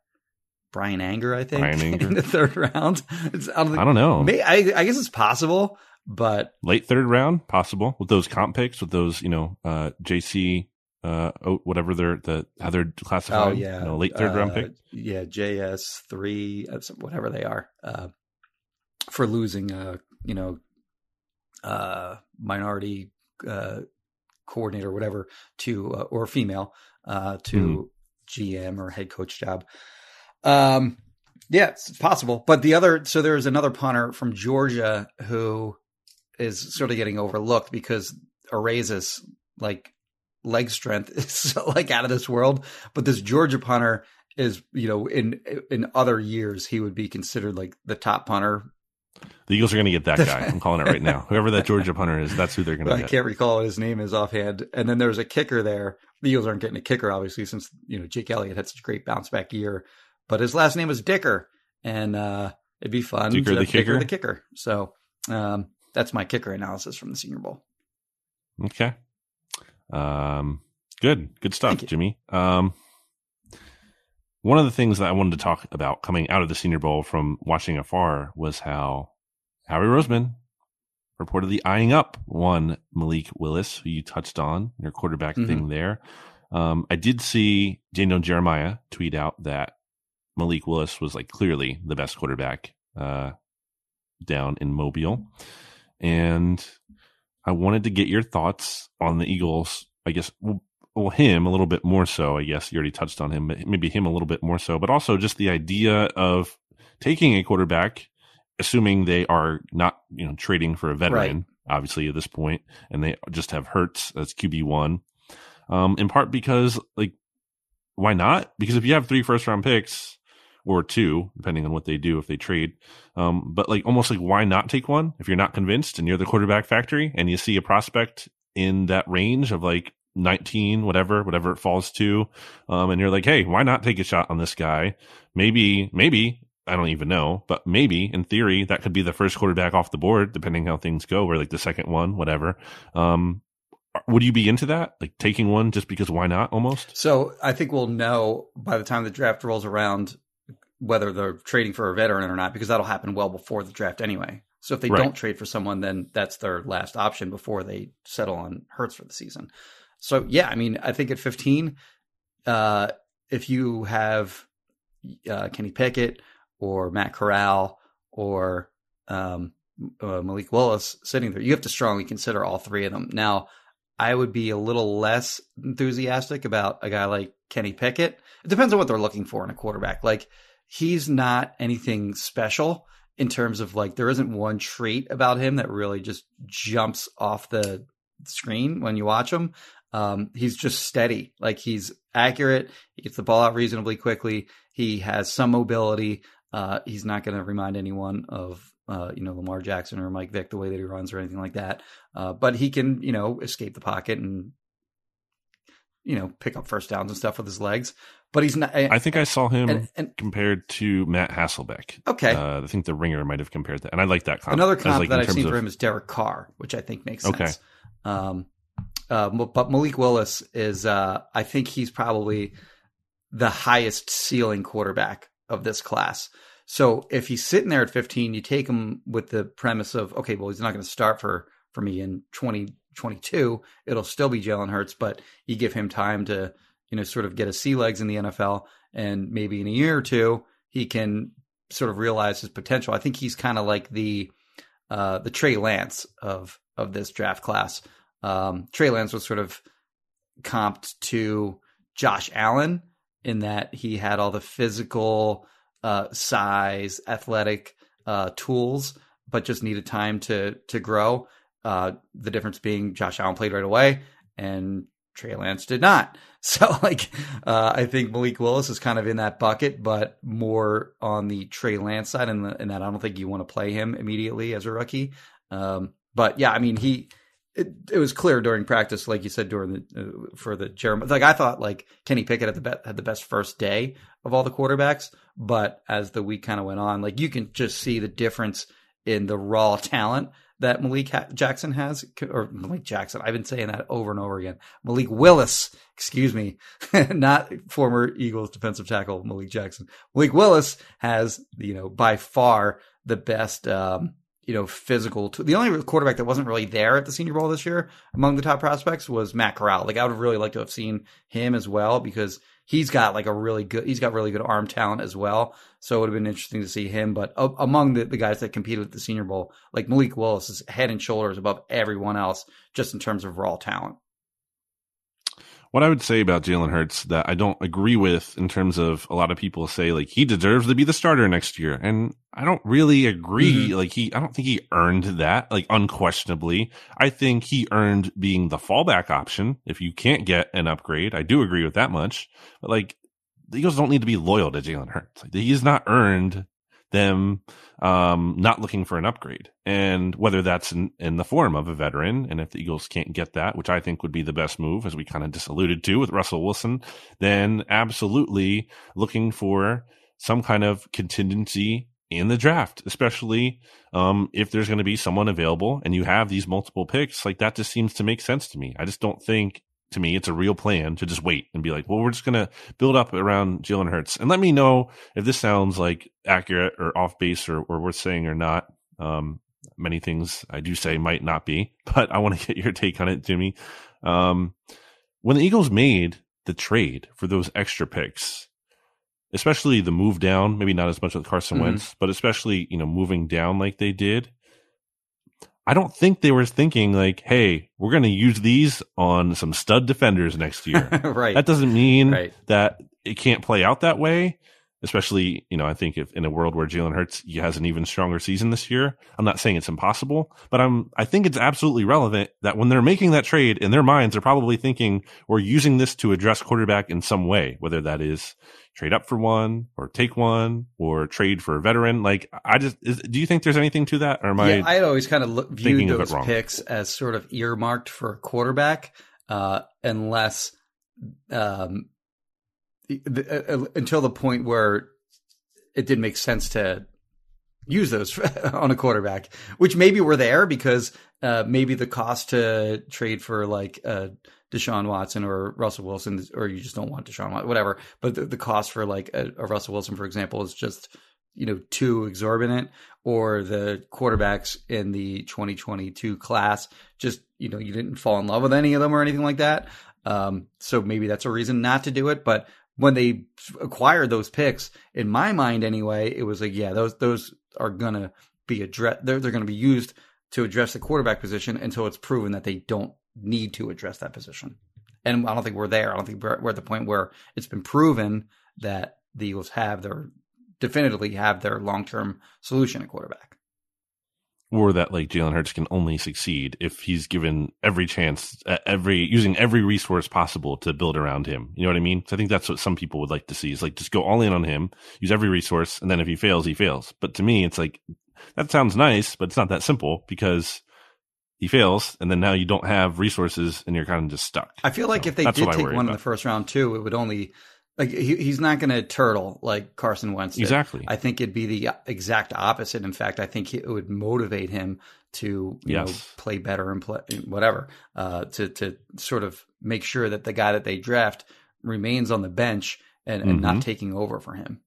Bryan Anger. I think Anger. in the third round. It's, I don't think. I don't know. May, I, I guess it's possible, but Late third round, possible with those comp picks, with those, you know, uh, JC, uh, oh, whatever they're, the, how they're classified. Oh yeah, You know, late third round Uh, pick. Yeah, JS three, uh, whatever they are, uh, for losing, uh, you know, uh, minority uh, coordinator, whatever, to uh, or female uh, to GM or head coach job. Um, yeah, it's possible. But the other, so there's another punter from Georgia who is sort of getting overlooked because Araiza's like leg strength is like out of this world. But this Georgia punter is, you know, in in other years he would be considered like the top punter. The Eagles are going to get that guy. I'm calling it right now. Whoever that Georgia punter is, that's who they're going to I get. can't recall what his name is offhand. And then there's a kicker there. The Eagles aren't getting a kicker, obviously, since you know Jake Elliott had such a great bounce back year. But his last name was Dicker, and uh, it'd be fun. Dicker the kicker? the kicker. So um, that's my kicker analysis from the Senior Bowl. Okay. Um, good, good stuff, Jimmy. Um, one of the things that I wanted to talk about coming out of the Senior Bowl from watching afar was how Howie Roseman reportedly eyeing up one Malik Willis, who you touched on your quarterback Mhm. thing there. Um, I did see Daniel Jeremiah tweet out that Malik Willis was like clearly the best quarterback uh, down in Mobile, and I wanted to get your thoughts on the Eagles. I guess well, well, him a little bit more so. I guess you already touched on him, but maybe him a little bit more so. But also just the idea of taking a quarterback, assuming they are not you know trading for a veteran, obviously at this point, and they just have Hurts as QB one. Um, in part because like why not? Because if you have three first round picks or two, depending on what they do if they trade, um, but like almost like why not take one if you're not convinced and you're the quarterback factory and you see a prospect in that range of like 19, whatever, whatever it falls to, um, and you're like, hey, why not take a shot on this guy? Maybe, maybe. I don't even know, but maybe in theory that could be the first quarterback off the board, depending how things go, or like the second one, whatever. Um, would you be into that? Like taking one just because why not almost? So I think we'll know by the time the draft rolls around whether they're trading for a veteran or not, because that'll happen well before the draft anyway. So if they Right. don't trade for someone, then that's their last option before they settle on Hurts for the season. So yeah, I mean, I think at 15, uh, if you have uh, Kenny Pickett or Matt Corral or um, uh, Malik Willis sitting there, you have to strongly consider all three of them. Now, I would be a little less enthusiastic about a guy like Kenny Pickett. It depends on what they're looking for in a quarterback. Like he's not anything special in terms of like there isn't one trait about him that really just jumps off the screen when you watch him. Um, he's just steady. Like he's accurate. He gets the ball out reasonably quickly. He has some mobility. Uh, he's not going to remind anyone of uh, you know Lamar Jackson or Mike Vick the way that he runs or anything like that. Uh, but he can you know escape the pocket and you know pick up first downs and stuff with his legs. But he's not. I think I saw him and, and compared to Matt Hasselbeck. okay. Uh, I think the Ringer might have compared that, and I like that comp. Another comp like, that I've seen of- for him is Derek Carr, which I think makes Okay. sense. Um, uh, but Malik Willis is, uh, I think he's probably the highest ceiling quarterback of this class. So if he's sitting there at 15, you take him with the premise of, okay, well, he's not going to start for, for me in 2022. It'll still be Jalen Hurts, but you give him time to, you know, sort of get his sea legs in the NFL. And maybe in a year or two, he can sort of realize his potential. I think he's kind of like the, uh, the Trey Lance of, of this draft class. Um, Trey Lance was sort of comped to Josh Allen in that he had all the physical, uh, size, athletic, uh, tools, but just needed time to, to grow. Uh, the difference being Josh Allen played right away and Trey Lance did not. So like, uh, I think Malik Willis is kind of in that bucket, but more on the Trey Lance side and, that I don't think you want to play him immediately as a rookie. Um, but yeah, I mean, he, it, it was clear during practice, like you said, during the, uh, for the Jeremy, like I thought like Kenny Pickett had the, be- had the best first day of all the quarterbacks, but as the week kind of went on, like you can just see the difference in the raw talent that Malik ha- Jackson has, or Malik Jackson. I've been saying that over and over again. Malik Willis, excuse me, not former Eagles defensive tackle Malik Jackson. Malik Willis has, you know, by far the best, um, you know, physical. The only quarterback that wasn't really there at the Senior Bowl this year among the top prospects was Matt Corral. Like I would have really liked to have seen him as well because he's got like a really good, he's got really good arm talent as well. So it would have been interesting to see him. But uh, among the, the guys that competed at the Senior Bowl, like Malik Willis is head and shoulders above everyone else just in terms of raw talent. What I would say about Jalen Hurts that I don't agree with in terms of a lot of people say like he deserves to be the starter next year. And I don't really agree. Mm-hmm. Like he, I don't think he earned that, like unquestionably. I think he earned being the fallback option if you can't get an upgrade. I do agree with that much. But like the Eagles don't need to be loyal to Jalen Hurts. Like, he's not earned them um, not looking for an upgrade. And whether that's in, in the form of a veteran, and if the Eagles can't get that, which I think would be the best move, as we kind of just alluded to with Russell Wilson, then absolutely looking for some kind of contingency in the draft, especially um, if there's going to be someone available and you have these multiple picks. Like that just seems to make sense to me. I just don't think to me, it's a real plan to just wait and be like, well, we're just going to build up around Jalen Hurts. And let me know if this sounds like accurate or off base or, or worth saying or not. Um, many things I do say might not be, but I want to get your take on it, Jimmy. Um, when the Eagles made the trade for those extra picks, especially the move down, maybe not as much with Carson mm-hmm. Wentz, but especially, you know, moving down like they did, I don't think they were thinking like, "Hey, we're going to use these on some stud defenders next year." right. That doesn't mean right. that it can't play out that way. Especially, you know, I think if in a world where Jalen Hurts has an even stronger season this year, I'm not saying it's impossible, but I'm I think it's absolutely relevant that when they're making that trade in their minds, they're probably thinking we're using this to address quarterback in some way, whether that is trade up for one or take one or trade for a veteran. Like, I just, is, do you think there's anything to that? Or am I yeah, I? I always kind of look, viewed those picks as sort of earmarked for a quarterback, uh, unless, um, the, uh, uh, until the point where it didn't make sense to use those on a quarterback, which maybe were there because uh, maybe the cost to trade for like uh, Deshaun Watson or Russell Wilson, or you just don't want Deshaun Watson, whatever. But the, the cost for like a, a, Russell Wilson, for example, is just you know too exorbitant, or the quarterbacks in the 2022 class just you know you didn't fall in love with any of them or anything like that. Um, so maybe that's a reason not to do it. But when they acquired those picks, in my mind anyway, it was like yeah, those those are gonna be addressed. They're they're gonna be used to address the quarterback position until it's proven that they don't need to address that position. And I don't think we're there. I don't think we're, we're at the point where it's been proven that the Eagles have their definitively have their long term solution at quarterback. Or that like Jalen Hurts can only succeed if he's given every chance, every using every resource possible to build around him. You know what I mean? So I think that's what some people would like to see is like just go all in on him, use every resource, and then if he fails, he fails. But to me, it's like that sounds nice, but it's not that simple because he fails, and then now you don't have resources, and you're kind of just stuck. I feel like so if they did take one about. in the first round too, it would only like he, he's not going to turtle like Carson Wentz. Did. Exactly. I think it'd be the exact opposite. In fact, I think it would motivate him to you yes. know play better and play whatever uh, to to sort of make sure that the guy that they draft remains on the bench and, and mm-hmm. not taking over for him.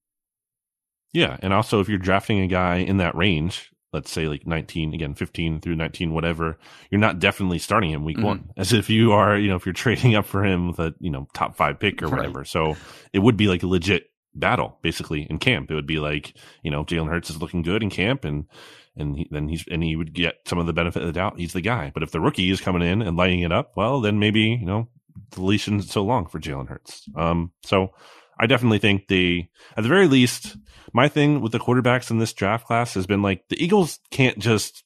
Yeah, and also if you're drafting a guy in that range, let's say like 19 again 15 through 19 whatever you're not definitely starting him week mm-hmm. one as if you are you know if you're trading up for him with a you know top five pick or right. whatever so it would be like a legit battle basically in camp it would be like you know jalen hurts is looking good in camp and and he, then he's and he would get some of the benefit of the doubt he's the guy but if the rookie is coming in and lighting it up well then maybe you know the leash isn't so long for jalen hurts um so I definitely think the, at the very least, my thing with the quarterbacks in this draft class has been like the Eagles can't just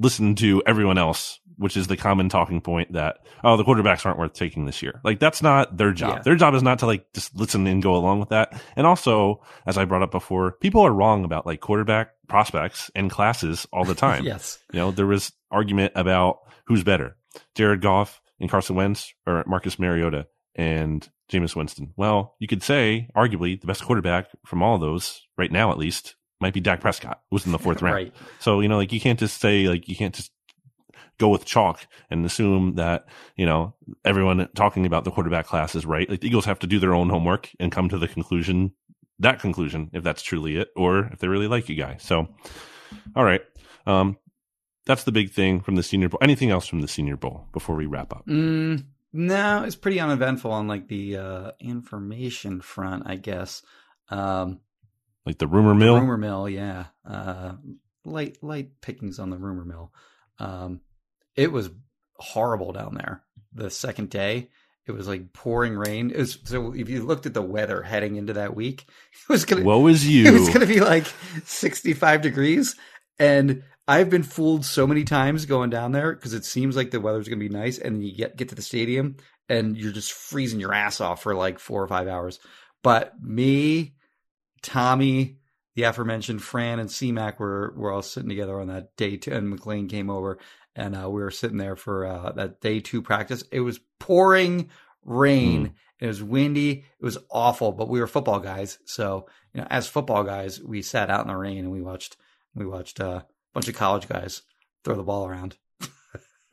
listen to everyone else, which is the common talking point that, oh, the quarterbacks aren't worth taking this year. Like that's not their job. Yeah. Their job is not to like just listen and go along with that. And also, as I brought up before, people are wrong about like quarterback prospects and classes all the time. yes. You know, there was argument about who's better, Jared Goff and Carson Wentz or Marcus Mariota and Jameis Winston. Well, you could say, arguably, the best quarterback from all of those, right now at least, might be Dak Prescott, who's in the fourth round. right. So, you know, like you can't just say, like, you can't just go with chalk and assume that, you know, everyone talking about the quarterback class is right. Like the Eagles have to do their own homework and come to the conclusion, that conclusion, if that's truly it, or if they really like you guys. So, all right. Um, that's the big thing from the Senior Bowl. Anything else from the Senior Bowl before we wrap up? Mm, no, it's pretty uneventful on like the uh, information front, I guess. Um, like the rumor mill. Rumor mill, yeah. Uh, light light pickings on the rumor mill. Um, it was horrible down there. The second day, It was like pouring rain. It was, so if you looked at the weather heading into that week, it was gonna. Woe is you. It was gonna be like sixty-five degrees, and I've been fooled so many times going down there because it seems like the weather's gonna be nice, and then you get get to the stadium and you're just freezing your ass off for like four or five hours. But me, Tommy, the aforementioned Fran and CMAC were were all sitting together on that day two, and McLane came over, and uh, we were sitting there for uh, that day two practice. It was pouring rain. Mm. It was windy. It was awful, but we were football guys, so you know, as football guys, we sat out in the rain and we watched we watched uh, bunch of college guys throw the ball around.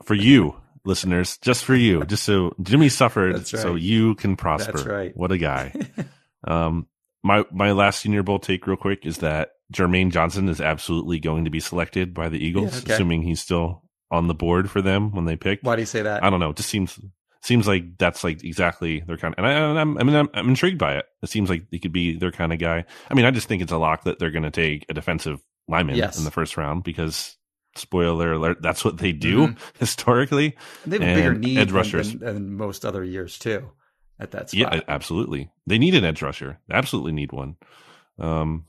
for you, listeners, just for you, just so Jimmy suffered, right. so you can prosper. That's right. What a guy. um, my my last Senior Bowl take, real quick, is that Jermaine Johnson is absolutely going to be selected by the Eagles, yeah, okay. assuming he's still on the board for them when they pick. Why do you say that? I don't know. It just seems seems like that's like exactly their kind. Of, and I, am I mean, I'm, I'm intrigued by it. It seems like he could be their kind of guy. I mean, I just think it's a lock that they're going to take a defensive lineman yes. in the first round because spoiler alert, that's what they do mm-hmm. historically. They have a bigger need edge rushers than, than, most other years too. At that spot. Yeah, absolutely. They need an edge rusher. Absolutely need one. Um,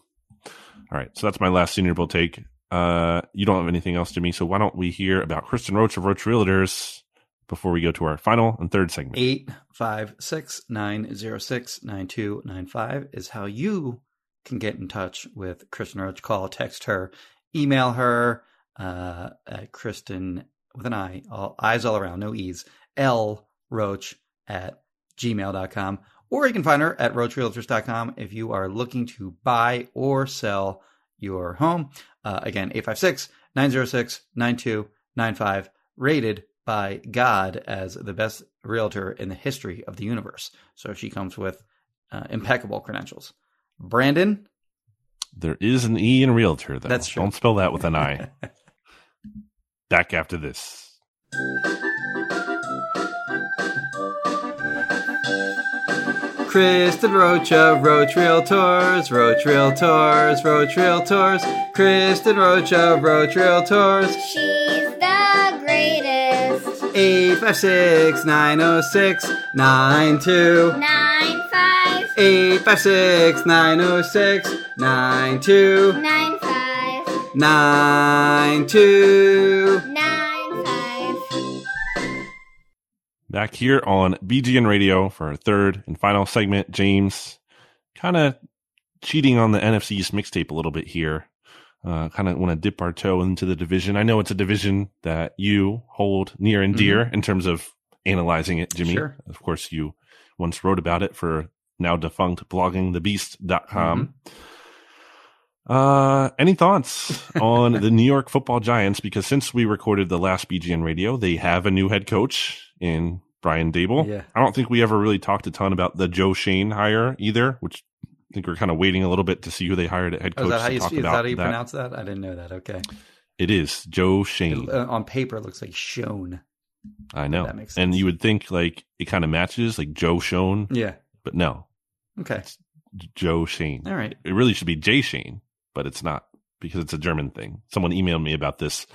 all right, so that's my last Senior Bowl take. Uh, you don't have anything else to me, so why don't we hear about Kristen Roach of Roach Realtors before we go to our final and third segment? Eight five six nine zero six nine two nine five is how you can get in touch with Kristen Roach. Call, text her, email her uh, at Kristen with an I, all eyes all around, no E's, L Roach at gmail.com. Or you can find her at roachrealtors.com if you are looking to buy or sell your home. Uh, again, 856 906 9295, rated by God as the best realtor in the history of the universe. So she comes with uh, impeccable credentials. Brandon? There is an E in realtor, though. That's true. Don't spell that with an I. Back after this. Kristen Rocha, of Roach Realtors, Roach Realtors, Roach Realtors, Kristen Rocha, of Roach Realtors. She's the greatest. 856 906 92 95 856 906 92 95 92 95 Back here on BGN Radio for our third and final segment. James kind of cheating on the NFC East mixtape a little bit here. Uh, kind of want to dip our toe into the division. I know it's a division that you hold near and dear Mm-hmm. in terms of analyzing it, Jimmy. Sure. Of course, you once wrote about it for now defunct bloggingthebeast.com. Uh, any thoughts on the New York football giants? Because since we recorded the last BGN radio, they have a new head coach in Brian Daboll. Yeah. I don't think we ever really talked a ton about the Joe Schoen hire either, which I think we're kind of waiting a little bit to see who they hired at head Oh, coach is that how to you, talk is that how you pronounce that? I didn't know that. Okay. It is Joe Schoen. It- uh, on paper, it looks like shown. I know. that makes sense. And you would think like it kind of matches like Joe Shone, Yeah. But no, Okay. Joe Schoen. All right. It really should be Jay Shane, but it's not because it's a German thing. Someone emailed me about this.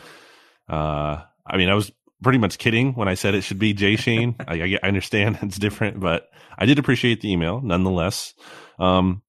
Uh, I mean, I was pretty much kidding when I said it should be Jay Shane. I, I, I understand it's different, but I did appreciate the email nonetheless. Um,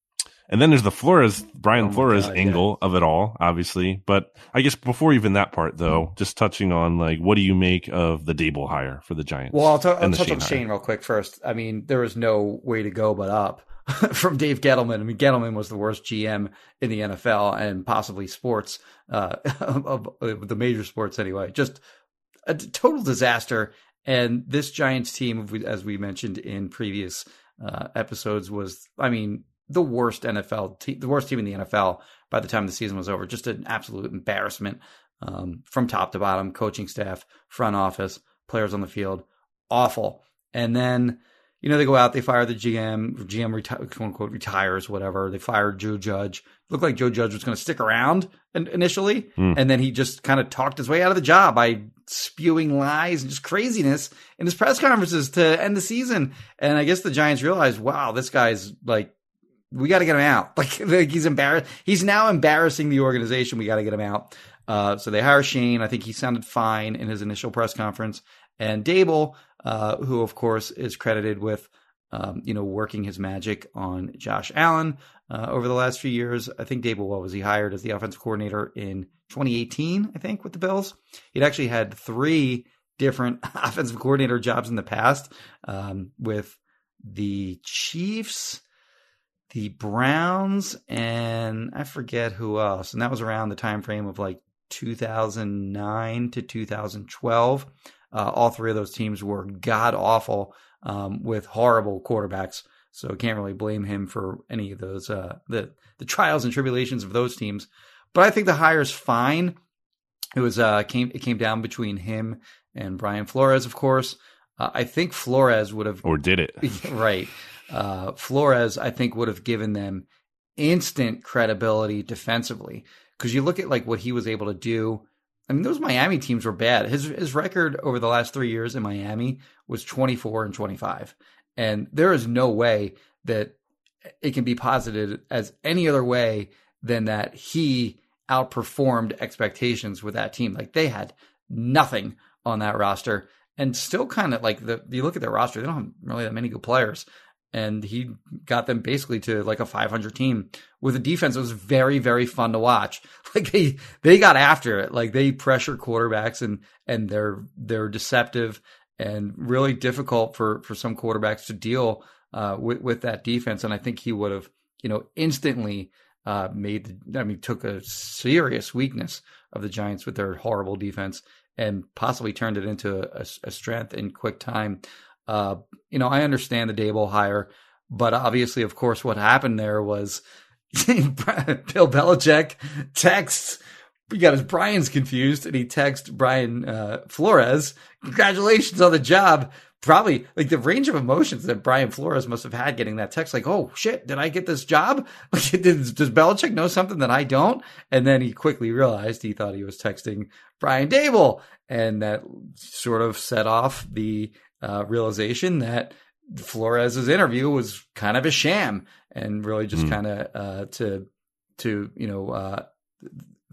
and then there's the Flores, Brian Oh Flores God, angle of it all, obviously. But I guess before even that part, though, just touching on like, what do you make of the Daboll hire for the Giants? Well, I'll, t- I'll touch on hire? Schoen real quick first. I mean, there was no way to go but up from Dave Gettleman. I mean, Gettleman was the worst GM in the NFL and possibly sports, uh, of, of the major sports anyway. Just a total disaster. And this Giants team, as we mentioned in previous uh, episodes, was, I mean, the worst NFL team, the worst team in the NFL by the time the season was over. Just an absolute embarrassment um, from top to bottom, coaching staff, front office, players on the field, awful. And then, you know, they go out, they fire the GM, GM reti- quote unquote retires, whatever. They fired Joe Judge. Looked like Joe Judge was going to stick around initially, Hmm. and then he just kind of talked his way out of the job by spewing lies and just craziness in his press conferences to end the season. And I guess the Giants realized, wow, this guy's like we got to get him out. Like, like he's embarrassed. He's now embarrassing the organization. We got to get him out. Uh, so they hire Schoen. I think he sounded fine in his initial press conference. And Daboll, uh, who of course is credited with um, you know working his magic on Josh Allen uh, over the last few years. I think Daboll, what was he hired as the offensive coordinator in 2018? I think with the Bills. He'd actually had three different offensive coordinator jobs in the past um, with the Chiefs, the Browns, and I forget who else. And that was around the time frame of like 2009 to 2012. Uh, all three of those teams were god awful um, with horrible quarterbacks. So can't really blame him for any of those uh, the the trials and tribulations of those teams. But I think the hire is fine. It was uh, came it came down between him and Brian Flores, of course. Uh, I think Flores would have or did it right. Uh, Flores, I think, would have given them instant credibility defensively because you look at like what he was able to do. I mean, those Miami teams were bad. His his record over the last three years in Miami was twenty four and twenty five, and there is no way that it can be posited as any other way than that he outperformed expectations with that team. Like they had nothing on that roster and still kind of like the you look at their roster, they don't have really that many good players. And he got them basically to like a 500 team with a defense that was very, very fun to watch. Like they, they got after it. Like they pressure quarterbacks and, and they're, they're deceptive and really difficult for, for some quarterbacks to deal, uh, with, with that defense. And I think he would have, you know, instantly, uh, made, I mean, took a serious weakness of the Giants with their horrible defense and possibly turned it into a, a strength in quick time. Uh, you know, I understand the Daboll hire, but obviously, of course, what happened there was Bill Belichick texts. We got his Brian's confused, and he texts Brian uh, Flores, "Congratulations on the job." Probably like the range of emotions that Brian Flores must have had getting that text, like, "Oh shit, did I get this job? Like, does, does Belichick know something that I don't?" And then he quickly realized he thought he was texting Brian Daboll. and that sort of set off the uh, realization that Flores's interview was kind of a sham and really just mm. kind of uh, to to you know uh,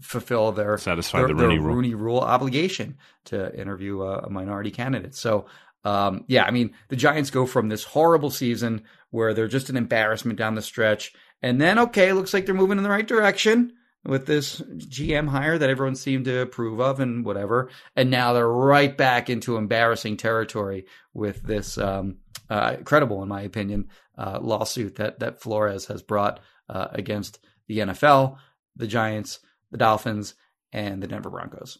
fulfill their satisfy their, the Rooney, their rule. Rooney rule obligation to interview a, a minority candidate. So um, yeah, I mean the Giants go from this horrible season where they're just an embarrassment down the stretch, and then okay, looks like they're moving in the right direction with this GM hire that everyone seemed to approve of and whatever. And now they're right back into embarrassing territory with this um, uh, credible, in my opinion, uh, lawsuit that that Flores has brought uh, against the NFL, the Giants, the Dolphins, and the Denver Broncos.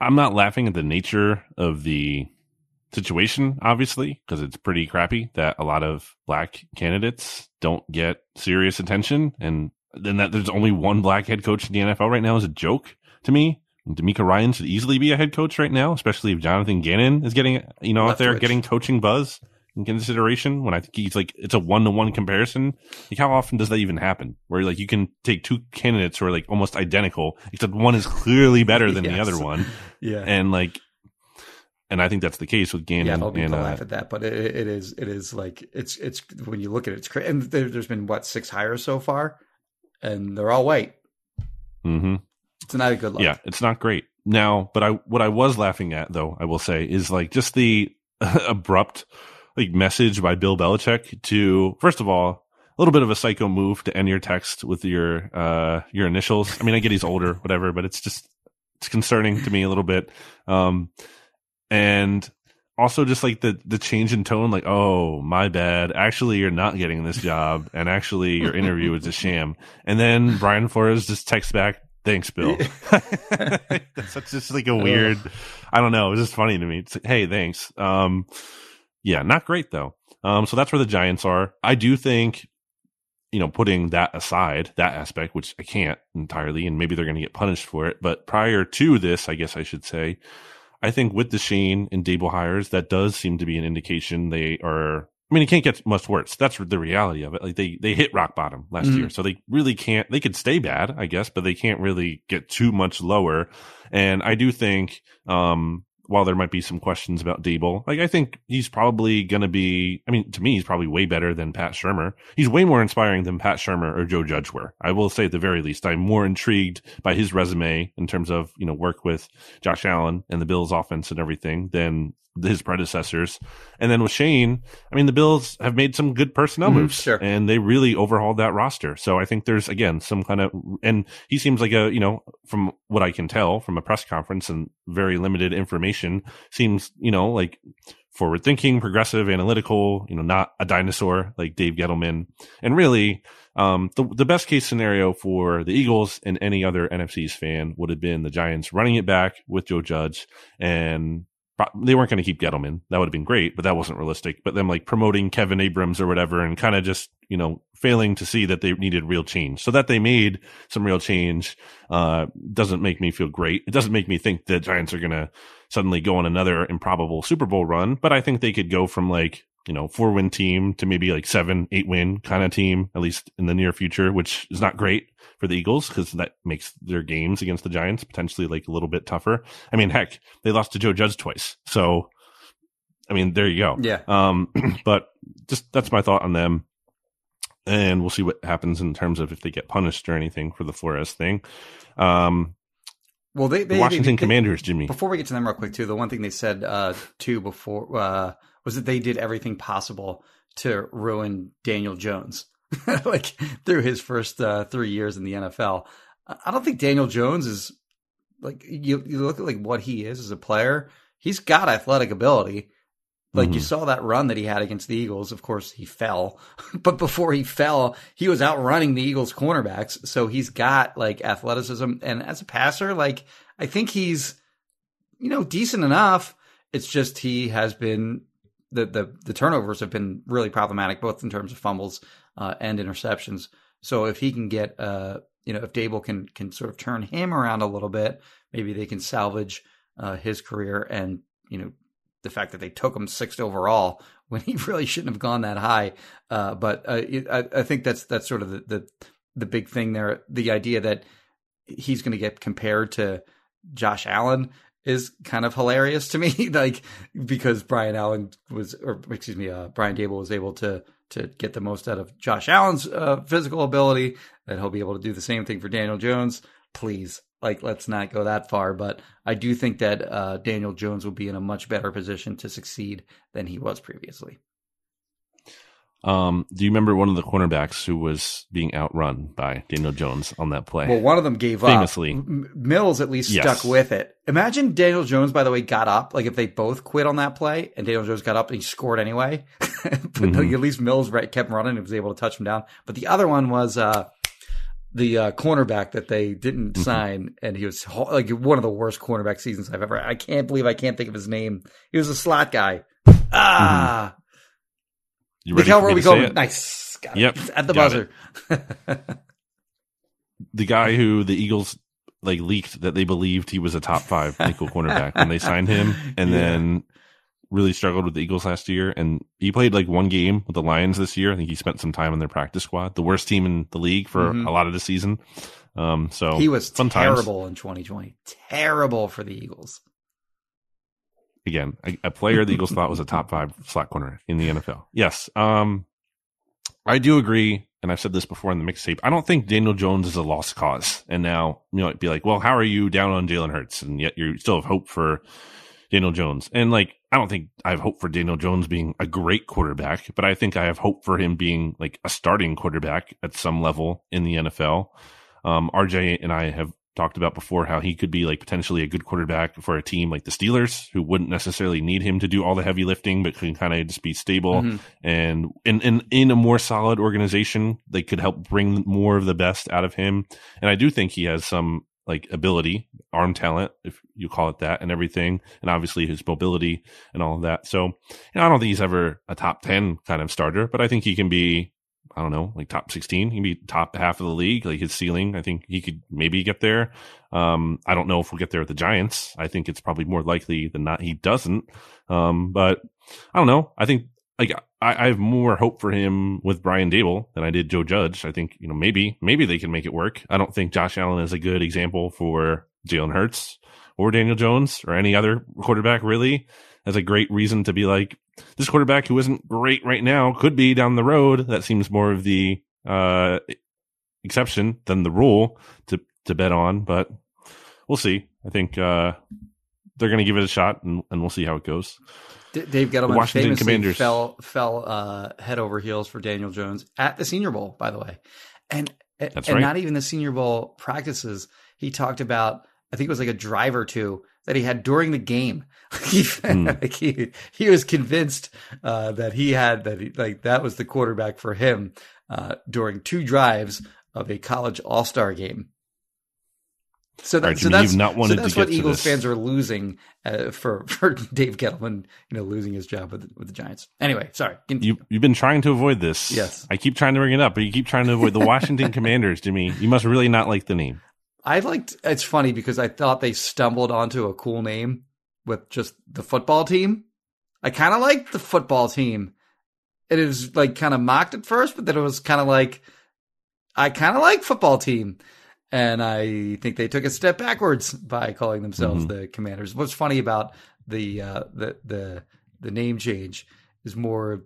I'm not laughing at the nature of the situation, obviously, because it's pretty crappy that a lot of black candidates don't get serious attention and then that there's only one black head coach in the NFL right now is a joke to me. DeMeco Ryan should easily be a head coach right now, especially if Jonathan Gannon is getting, you know, out there getting coaching buzz in consideration. When I think he's like, it's a one to one comparison. Like, how often does that even happen? Where like you can take two candidates who are like almost identical, except one is clearly better than yes. the other one. Yeah. And like, and I think that's the case with Gannon. Yeah, I'll and, uh, laugh at that, but it, it is, it is like it's, it's when you look at it, it's crazy. And there, has been what six hires so far and they're all white. Mm-hmm. It's not a good look. Yeah, it's not great. Now, but I what I was laughing at though, I will say, is like just the abrupt like message by Bill Belichick to first of all, a little bit of a psycho move to end your text with your uh your initials. I mean, I get he's older, whatever, but it's just it's concerning to me a little bit. Um and also just like the the change in tone like oh my bad. Actually you're not getting this job and actually your interview is a sham. And then brian flores just texts back thanks bill. That's just like a weird i don't know it's just funny to me. It's like, hey thanks. Um yeah not great though. Um so that's where the giants are. I do think you know putting that aside that aspect which i can't entirely and maybe they're going to get punished for it but prior to this i guess i should say I think with the Schoen and Daboll hires, that does seem to be an indication they are. I mean, it can't get much worse. That's the reality of it. Like they they hit rock bottom last mm-hmm. year, so they really can't. They could stay bad, I guess, but they can't really get too much lower. And I do think um, while there might be some questions about Daboll, like I think he's probably going to be. I mean, to me, he's probably way better than Pat Shurmur. He's way more inspiring than Pat Shurmur or Joe Judge were. I will say at the very least, I'm more intrigued by his resume in terms of you know work with Josh Allen and the Bills' offense and everything than his predecessors. And then with Schoen, I mean, the Bills have made some good personnel Mhm, moves sure. and they really overhauled that roster. So I think there's, again, some kind of, and he seems like a, you know, from what I can tell from a press conference and very limited information, seems, you know, like forward thinking, progressive, analytical, you know, not a dinosaur like Dave Gettleman. And really, um, the, the best case scenario for the Eagles and any other NFC's fan would have been the Giants running it back with Joe Judge and they weren't going to keep Gettleman. That would have been great, but that wasn't realistic. But them like promoting Kevin Abrams or whatever and kind of just, you know, failing to see that they needed real change. So that they made some real change, uh, doesn't make me feel great. It doesn't make me think the Giants are going to suddenly go on another improbable Super Bowl run, but I think they could go from like, you know, four win team to maybe like seven, eight win kind of team, at least in the near future, which is not great for the Eagles because that makes their games against the Giants potentially like a little bit tougher. I mean, heck, they lost to Joe Judge twice. So, I mean, there you go. Yeah. Um, but just that's my thought on them. And we'll see what happens in terms of if they get punished or anything for the Flores thing. Um, Well, they, the they Washington they- Commanders, Jimmy. Before we get to them real quick, too, the one thing they said uh, too before uh, was that they did everything possible to ruin Daniel Jones, like through his first uh, three years in the NFL. I don't think Daniel Jones is like you. You look at like what he is as a player. He's got athletic ability. Like you Mhm. saw that run that he had against the Eagles. Of course, he fell, but before he fell, he was outrunning the Eagles cornerbacks. So he's got like athleticism, and as a passer, like I think he's you know decent enough. It's just he has been the the the turnovers have been really problematic, both in terms of fumbles uh, and interceptions. So if he can get uh you know if Daboll can can sort of turn him around a little bit, maybe they can salvage uh, his career and you know the fact that they took him sixth overall when he really shouldn't have gone that high. Uh, but uh, I, I think that's that's sort of the, the the big thing there. The idea that he's going to get compared to Josh Allen is kind of hilarious to me. like because Brian Allen was, or excuse me, uh, Brian Daboll was able to to get the most out of Josh Allen's uh, physical ability. That he'll be able to do the same thing for Daniel Jones. Please, like, let's not go that far. But I do think that uh, Daniel Jones will be in a much better position to succeed than he was previously. Um, do you remember one of the cornerbacks who was being outrun by Daniel Jones on that play? Well, one of them gave Famously. up. M- Mills at least Yes. stuck with it. Imagine Daniel Jones, by the way, got up. Like if they both quit on that play, and Daniel Jones got up and he scored anyway. but no, Mhm. at least Mills right, kept running and was able to touch him down. But the other one was uh, the uh, cornerback that they didn't Mhm. sign, and he was like one of the worst cornerback seasons I've ever. I can't believe I can't think of his name. He was a slot guy. Ah, you ready how for where we to say going? it? Nice, got it. Yep, at the got buzzer. The guy who the Eagles like leaked that they believed he was a top five nickel cornerback when they signed him, and Yeah. then really struggled with the Eagles last year. And he played like one game with the Lions this year. I think he spent some time in their practice squad, the worst team in the league for Mhm. a lot of the season. Um, so he was fun times. terrible in 2020. Terrible for the Eagles. Again, a, a player the Eagles thought was a top five slot corner in the NFL. Yes. Um, I do agree. And I've said this before in the mixtape. I don't think Daniel Jones is a lost cause. And now you know, it'd be like, well, how are you down on Jalen Hurts? And yet you still have hope for Daniel Jones. And like, I don't think I have hope for Daniel Jones being a great quarterback, but I think I have hope for him being like a starting quarterback at some level in the NFL. Um, RJ and I have talked about before how he could be like potentially a good quarterback for a team like the Steelers, who wouldn't necessarily need him to do all the heavy lifting, but can kind of just be stable Mhm. and in, in in a more solid organization, they could help bring more of the best out of him. And I do think he has some like ability, arm talent, if you call it that, and everything, and obviously his mobility and all of that. So, you know, I don't think he's ever a top ten kind of starter, but I think he can be. I don't know, like top 16. He can be top half of the league. Like his ceiling, I think he could maybe get there. Um, I don't know if we'll get there with the Giants. I think it's probably more likely than not he doesn't. Um, but I don't know. I think like I, I have more hope for him with Brian Daboll than I did Joe Judge. I think you know maybe maybe they can make it work. I don't think Josh Allen is a good example for Jalen Hurts or Daniel Jones or any other quarterback really as a great reason to be like this quarterback who isn't great right now could be down the road. That seems more of the uh, exception than the rule to to bet on, but we'll see. I think uh, they're going to give it a shot, and, and we'll see how it goes. D- Dave Gettleman Washington famously Commanders. fell fell uh, head over heels for Daniel Jones at the Senior Bowl, by the way, and That's and right. not even the Senior Bowl practices. He talked about, I think it was like a drive or two that he had during the game. he, Hmm. like he he was convinced uh, that he had that he, like that was the quarterback for him uh, during two drives of a college All Star game. So, that, right, so that's not wanted so that's to what Eagles fans are losing uh, for for Dave Gettleman, you know, losing his job with with the Giants. Anyway, sorry. You you've been trying to avoid this. Yes. I keep trying to bring it up, but you keep trying to avoid the Washington Commanders, Jimmy. You must really not like the name. I liked. It's funny because I thought they stumbled onto a cool name with just the football team. I kind of liked the football team. It is like kind of mocked at first, but then it was kind of like I kind of like football team, and I think they took a step backwards by calling themselves Mhm. the Commanders. What's funny about the uh, the the the name change is more.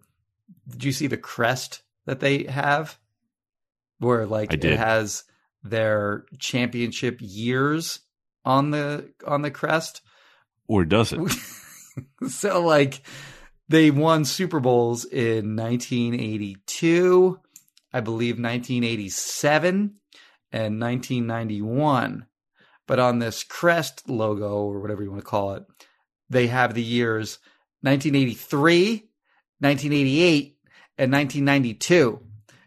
Did you see the crest that they have? Where like it has their championship years on the on the crest. Or does it? so like they won Super Bowls in 1982, I believe 1987 and 1991. But on this crest logo or whatever you want to call it, they have the years 1983, 1988 and 1992,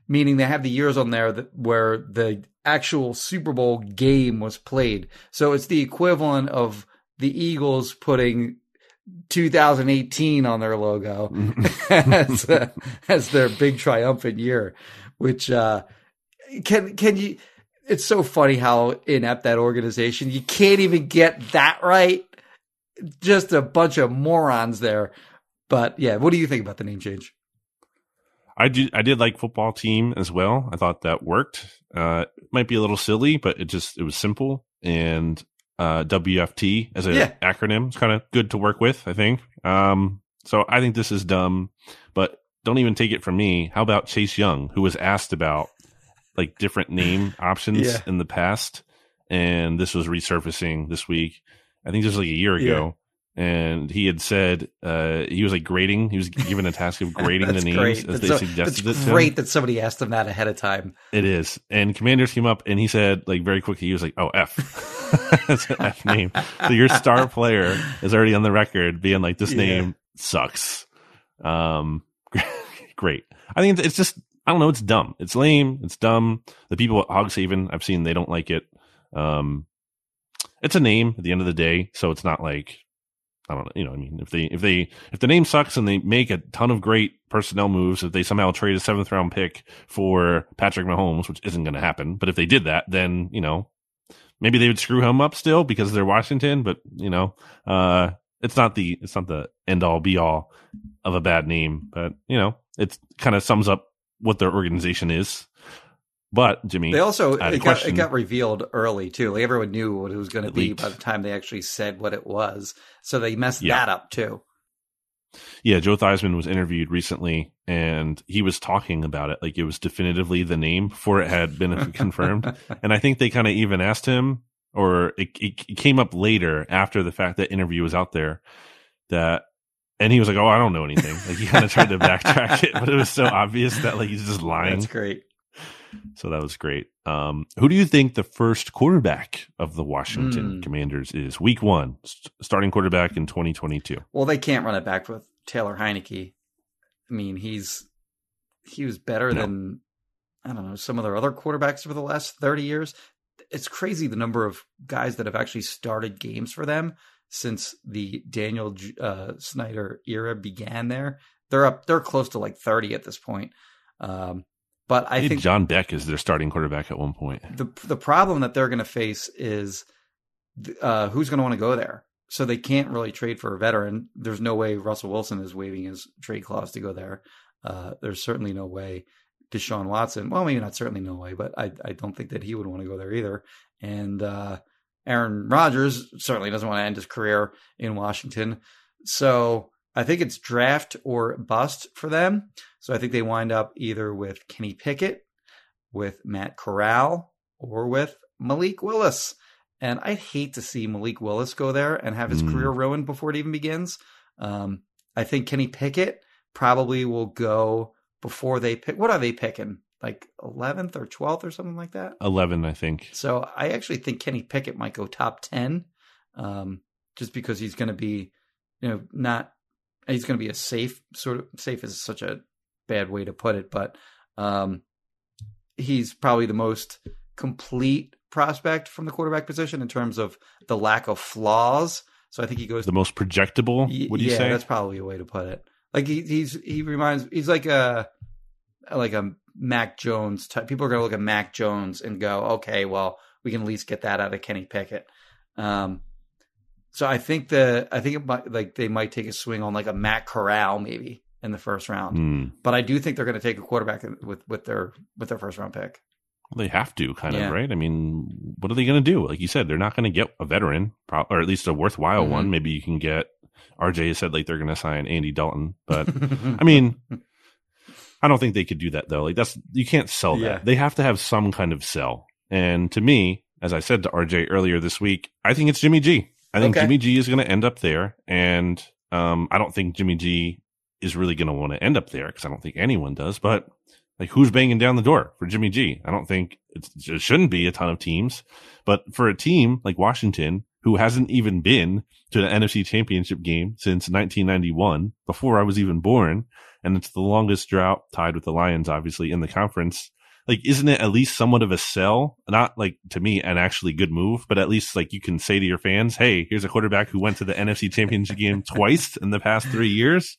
meaning they have the years on there that where the actual Super Bowl game was played. So it's the equivalent of the Eagles putting 2018 on their logo as, uh, as their big triumphant year, which uh, can can you? It's so funny how inept that organization. You can't even get that right. Just a bunch of morons there. But yeah, what do you think about the name change? I did. I did like football team as well. I thought that worked. Uh, it might be a little silly, but it just it was simple and uh, WFT as an Yeah. acronym is kind of good to work with. I think. Um, so I think this is dumb, but don't even take it from me. How about Chase Young, who was asked about like different name options Yeah. in the past, and this was resurfacing this week. I think this was like a year ago. And he had said uh, he was like grading. He was given a task of grading the names great. as That's they so- suggested that's it him. great that somebody asked them that ahead of time. It is. And Commanders came up and he said, like, very quickly, he was like, oh, F. That's an F name. So your star player is already on the record being like, this Yeah. name sucks. Um, great. I think it's, it's just, I don't know, it's dumb. It's lame. It's dumb. The people at Hogs Haven, I've seen, they don't like it. Um, it's a name at the end of the day. So it's not like, I don't know, you know, I mean, if they, if they, if the name sucks and they make a ton of great personnel moves, if they somehow trade a seventh round pick for Patrick Mahomes, which isn't going to happen, but if they did that, then, you know, maybe they would screw him up still because they're Washington, but, you know, uh, it's not the, it's not the end all be all of a bad name, but, you know, it kind of sums up what their organization is. But Jimmy, They also I had a it got, it got revealed early too. Like everyone knew what it was going to be leaked. by the time they actually said what it was. So they messed Yeah. that up too. Yeah, Joe Theismann was interviewed recently and he was talking about it like it was definitively the name before it had been confirmed. And I think they kind of even asked him, or it, it, it came up later after the fact that interview was out there that, and he was like, "Oh, I don't know anything." Like he kind of tried to backtrack it, but it was so obvious that like he's just lying. That's great. So that was great. Um, who do you think the first quarterback of the Washington Hmm. Commanders is? Week one, st- starting quarterback in 2022. Well, they can't run it back with Taylor Heinicke. I mean, he's he was better No. than I don't know some of their other quarterbacks over the last thirty years. It's crazy the number of guys that have actually started games for them since the Daniel uh, Snyder era began. There, they're up. They're close to like thirty at this point. Um, but I I think John Beck is their starting quarterback at one point. the the problem that they're going to face is uh, who's going to want to go there. So they can't really trade for a veteran. There's no way Russell Wilson is waiving his trade clause to go there. Uh, there's certainly no way Deshaun Watson. Well, maybe not certainly no way, but I I don't think that he would want to go there either. And uh, Aaron Rodgers certainly doesn't want to end his career in Washington. So I think it's draft or bust for them. So I think they wind up either with Kenny Pickett, with Matt Corral, or with Malik Willis. And I'd hate to see Malik Willis go there and have his Mm. career ruined before it even begins. Um, I think Kenny Pickett probably will go before they pick. What are they picking? Like 11th or 12th or something like that? 11, I think. So I actually think Kenny Pickett might go top 10 um, just because he's going to be, you know, not, he's going to be a safe, sort of, safe is such a bad way to put it, but um, he's probably the most complete prospect from the quarterback position in terms of the lack of flaws. So I think he goes The most projectable, would you yeah, say? that's probably a way to put it. Like he, he's he reminds he's like a like a Mac Jones type. People are gonna look at Mac Jones and go, okay, well, we can at least get that out of Kenny Pickett. Um, so I think the I think it might like they might take a swing on like a Matt Corral maybe in the first round. Hmm. But I do think they're going to take a quarterback with with their with their first round pick. Well, they have to, kind Yeah. of, right? I mean, what are they going to do? Like you said, they're not going to get a veteran, or at least a worthwhile Mhm. one. Maybe you can get. RJ has said like they're going to sign Andy Dalton, but I mean, I don't think they could do that though. Like that's you can't sell that. Yeah. They have to have some kind of sell. And to me, as I said to RJ earlier this week, I think it's Jimmy G. I think Okay. Jimmy G is going to end up there, and um, I don't think Jimmy G is really going to want to end up there because I don't think anyone does. But like, who's banging down the door for Jimmy G? I don't think it's, it shouldn't be a ton of teams, but for a team like Washington who hasn't even been to the NFC Championship game since 1991, before I was even born, and it's the longest drought, tied with the Lions, obviously in the conference. Like, isn't it at least somewhat of a sell? Not like to me an actually good move, but at least like you can say to your fans, "Hey, here's a quarterback who went to the NFC Championship game twice in the past three years."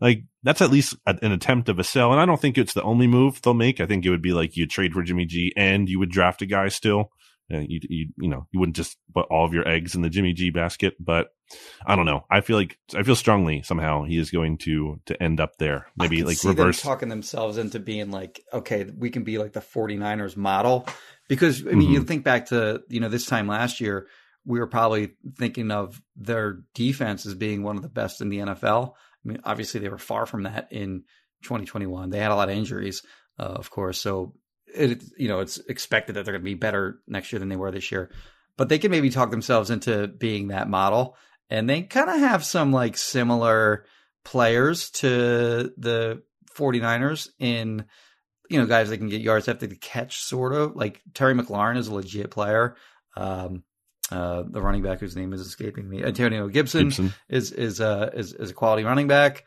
Like that's at least a- an attempt of a sell, and I don't think it's the only move they'll make. I think it would be like you trade for Jimmy G and you would draft a guy still. Uh, you, you you know you wouldn't just put all of your eggs in the Jimmy G basket, but I don't know. I feel like I feel strongly somehow he is going to to end up there. Maybe like see them reverse. talking themselves into being like, okay, we can be like the 49ers model. Because I mean, you Mhm. think back to, you know, this time last year, we were probably thinking of their defense as being one of the best in the NFL. I mean, obviously they were far from that in 2021. They had a lot of injuries, uh, of course. So it, you know, it's expected that they're going to be better next year than they were this year. But they can maybe talk themselves into being that model. And they kind of have some like similar players to the 49ers in, you know, guys that can get yards after the catch, sort of. Like Terry McLaurin is a legit player. Um, uh, the running back whose name is escaping me, Antonio Gibson, Gibson. is is uh is is a quality running back.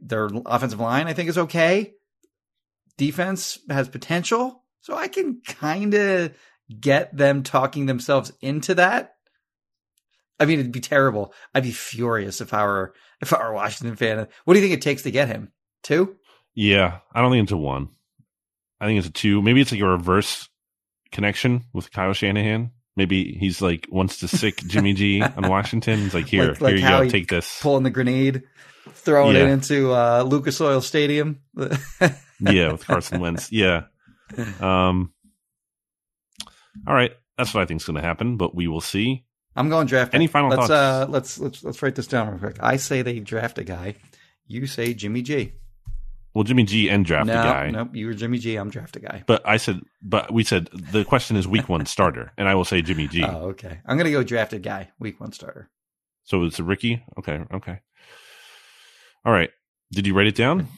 Their offensive line, I think, is okay. Defense has potential, so I can kind of get them talking themselves into that. I mean, it'd be terrible. I'd be furious if I were if I were a Washington fan. What do you think it takes to get him? Two? Yeah, I don't think it's a one. I think it's a two. Maybe it's like a reverse connection with Kyle Shanahan. Maybe he's like wants to sick Jimmy G on Washington. He's like, here, Like- like here you go, take this. Pulling the grenade, throwing it into uh, Lucas Oil Stadium. yeah, with Carson Wentz. Yeah. Um. All right, that's what I think is going to happen, but we will see. I'm going draft. Any final let's, thoughts? Uh, let's let's let's write this down real quick. I say they draft a guy. You say Jimmy G. Well, Jimmy G and draft no, a guy. nope. You were Jimmy G. I'm draft a guy. But I said, but we said the question is week one starter, and I will say Jimmy G. Oh, okay. I'm gonna go draft a guy. Week one starter. So it's a Ricky. Okay, okay. All right. Did you write it down?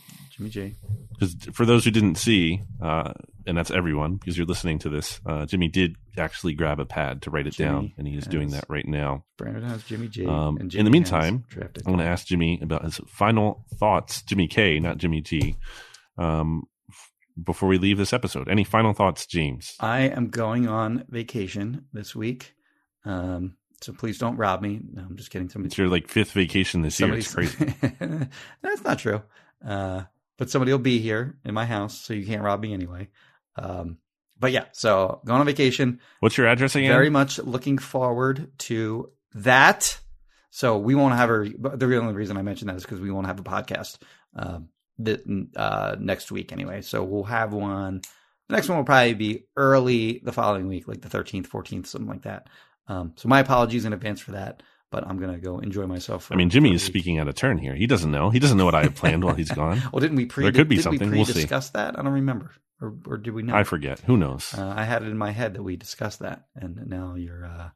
Jimmy G. Because for those who didn't see, uh, and that's everyone, because you're listening to this, uh, Jimmy did actually grab a pad to write it Jimmy down, and he is doing that right now. Brandon has Jimmy G. Um, and in the meantime, I'm going to ask Jimmy about his final thoughts. Jimmy K, not Jimmy G. Um, f- before we leave this episode, any final thoughts, James? I am going on vacation this week. Um, so please don't rob me. No, I'm just kidding. Somebody It's your like fifth vacation this year. It's crazy. That's not true. Uh, but somebody will be here in my house, so you can't rob me anyway. Um, but yeah, so going on vacation. What's your address again? Very much looking forward to that. So we won't have a. but The only reason I mentioned that is because we won't have a podcast um, the, uh, next week anyway. So we'll have one. The next one will probably be early the following week, like the 13th, 14th, something like that. Um, so my apologies in advance for that. But I'm gonna go enjoy myself. For, I mean, Jimmy is speaking out of turn here. He doesn't know. He doesn't know what I have planned while he's gone. Well, didn't we pre? There could be did something. We We'll see. pre-discuss that? I don't remember, or or did we not? I forget. Who knows? Uh, I had it in my head that we discussed that, and now you're uh,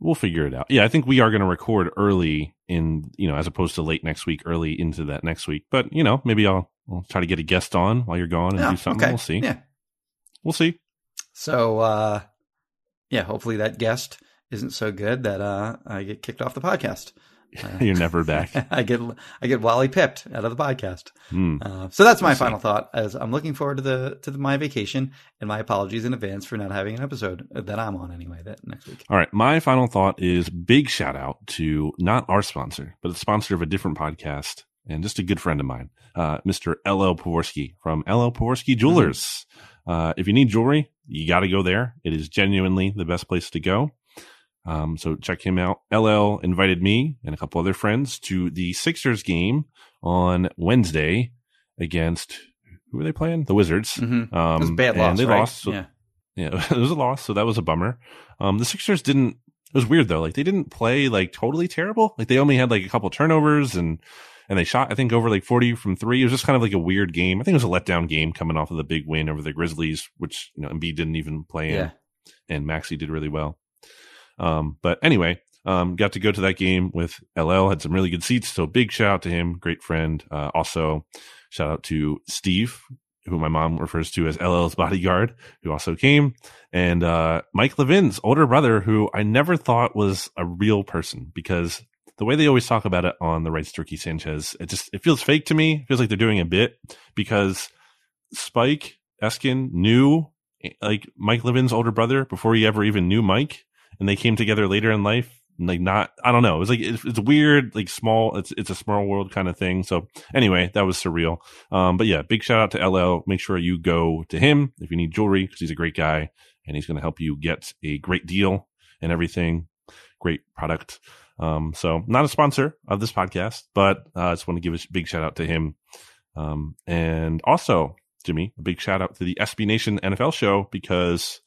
we'll figure it out. Yeah, I think we are going to record early in, you know, as opposed to late next week, early into that next week. But, you know, maybe I'll, I'll try to get a guest on while you're gone and do something. okay. We'll see. Yeah. We'll see. So, uh, yeah, hopefully that guest isn't so good that uh, I get kicked off the podcast. you're never back. I get I get Wally pipped out of the podcast. Hmm. Uh, so that's my final thought. As I'm looking forward to the to the, my vacation, and my apologies in advance for not having an episode that I'm on anyway that next week. All right. My final thought is big shout out to not our sponsor, but the sponsor of a different podcast and just a good friend of mine, uh, Mr. LL Pavorsky from LL Pavorsky Jewelers. Uh, if you need jewelry, you got to go there. It is genuinely the best place to go. Um, so check him out. LL invited me and a couple other friends to the Sixers game on Wednesday against who were they playing? The Wizards. Mm-hmm. Um, it was a bad and loss, They right? lost. So, yeah. yeah, it was a loss, so that was a bummer. Um, the Sixers didn't. It was weird though. Like they didn't play like totally terrible. Like they only had like a couple turnovers and and they shot I think over like forty from three. It was just kind of like a weird game. I think it was a letdown game coming off of the big win over the Grizzlies, which you know Embiid didn't even play in, Yeah. and Maxey did really well. Um, but anyway, um, got to go to that game with LL. Had some really good seats, so big shout out to him, great friend. Uh, also shout out to Steve, who my mom refers to as LL's bodyguard, who also came, and uh, Mike Levin's older brother, who I never thought was a real person because the way they always talk about it on the Rights to Ricky Sanchez, it just it feels fake to me. It feels like they're doing a bit because Spike Eskin knew like Mike Levin's older brother before he ever even knew Mike, and they came together later in life. Like not, I don't know. It was like it's, it's weird, like small. It's it's a small world kind of thing. So anyway, that was surreal. Um, but yeah, big shout out to LL. Make sure you go to him if you need jewelry because he's a great guy and he's going to help you get a great deal and everything. Great product. Um, so not a sponsor of this podcast, but uh, I just want to give a big shout out to him. Um, and also, Jimmy, a big shout out to the SB Nation NFL show because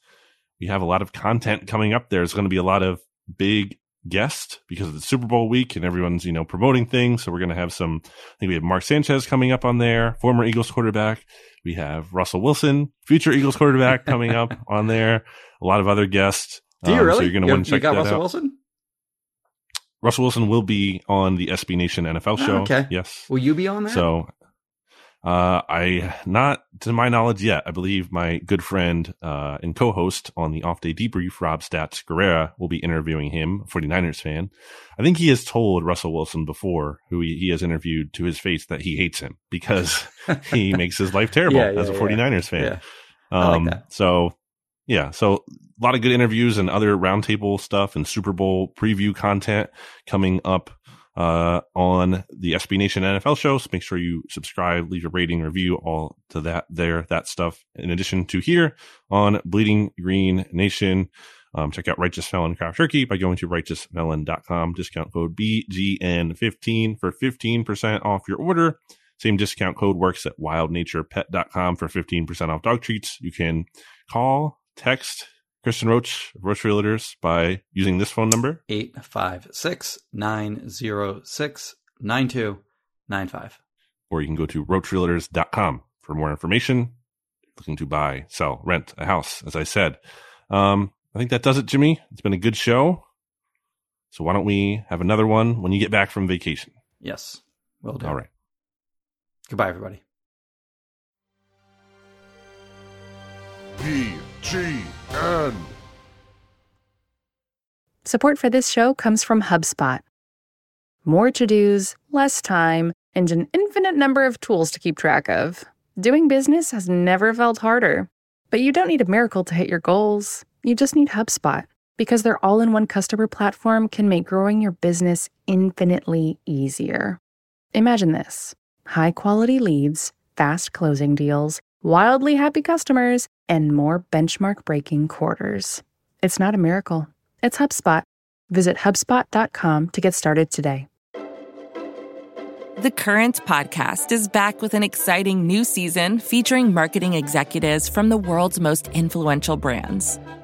we have a lot of content coming up. There's going to be a lot of big guests because of the Super Bowl week and everyone's, you know, promoting things. So we're going to have some, I think we have Mark Sanchez coming up on there, former Eagles quarterback. We have Russell Wilson, future Eagles quarterback coming up on there. A lot of other guests. Do you Um, really? So you're going to want to check got that Russell out. Wilson? Russell Wilson will be on the SB Nation NFL Oh, show. okay. Yes. Will you be on there? So, uh, I not to my knowledge yet. I believe my good friend uh, and co-host on the off day debrief, Rob Stats Guerrera, will be interviewing him, 49ers fan. I think he has told Russell Wilson before, who he, he has interviewed to his face, that he hates him because he makes his life terrible Yeah, yeah, as a yeah. 49ers fan. yeah. Like Um, so yeah, so a lot of good interviews and other roundtable stuff and Super Bowl preview content coming up uh, on the SB Nation NFL show. So make sure you subscribe, leave a rating, review, all to that there, that stuff. In addition to here on Bleeding Green Nation. Um, check out Righteous Felon Craft Jerky by going to righteousfelon.com. Discount code BGN15 for 15% off your order. Same discount code works at wildnaturepet.com for 15% off dog treats. You can call, text Christian Roach, of Roach Realtors by using this phone number. Eight five six nine zero six nine two nine five. or you can go to roachrealtors.com for more information. Looking to buy, sell, rent a house, as I said. Um, I think that does it, Jimmy. It's been a good show. So why don't we have another one when you get back from vacation? Yes, will do. All right. Goodbye, everybody. BGN. Support for this show comes from HubSpot. More to dos, less time, and an infinite number of tools to keep track of. Doing business has never felt harder. But you don't need a miracle to hit your goals. You just need HubSpot because their all in one customer platform can make growing your business infinitely easier. Imagine this high quality leads, fast closing deals, wildly happy customers, and more benchmark breaking quarters. It's not a miracle. It's HubSpot. Visit HubSpot.com to get started today. The Current podcast is back with an exciting new season featuring marketing executives from the world's most influential brands.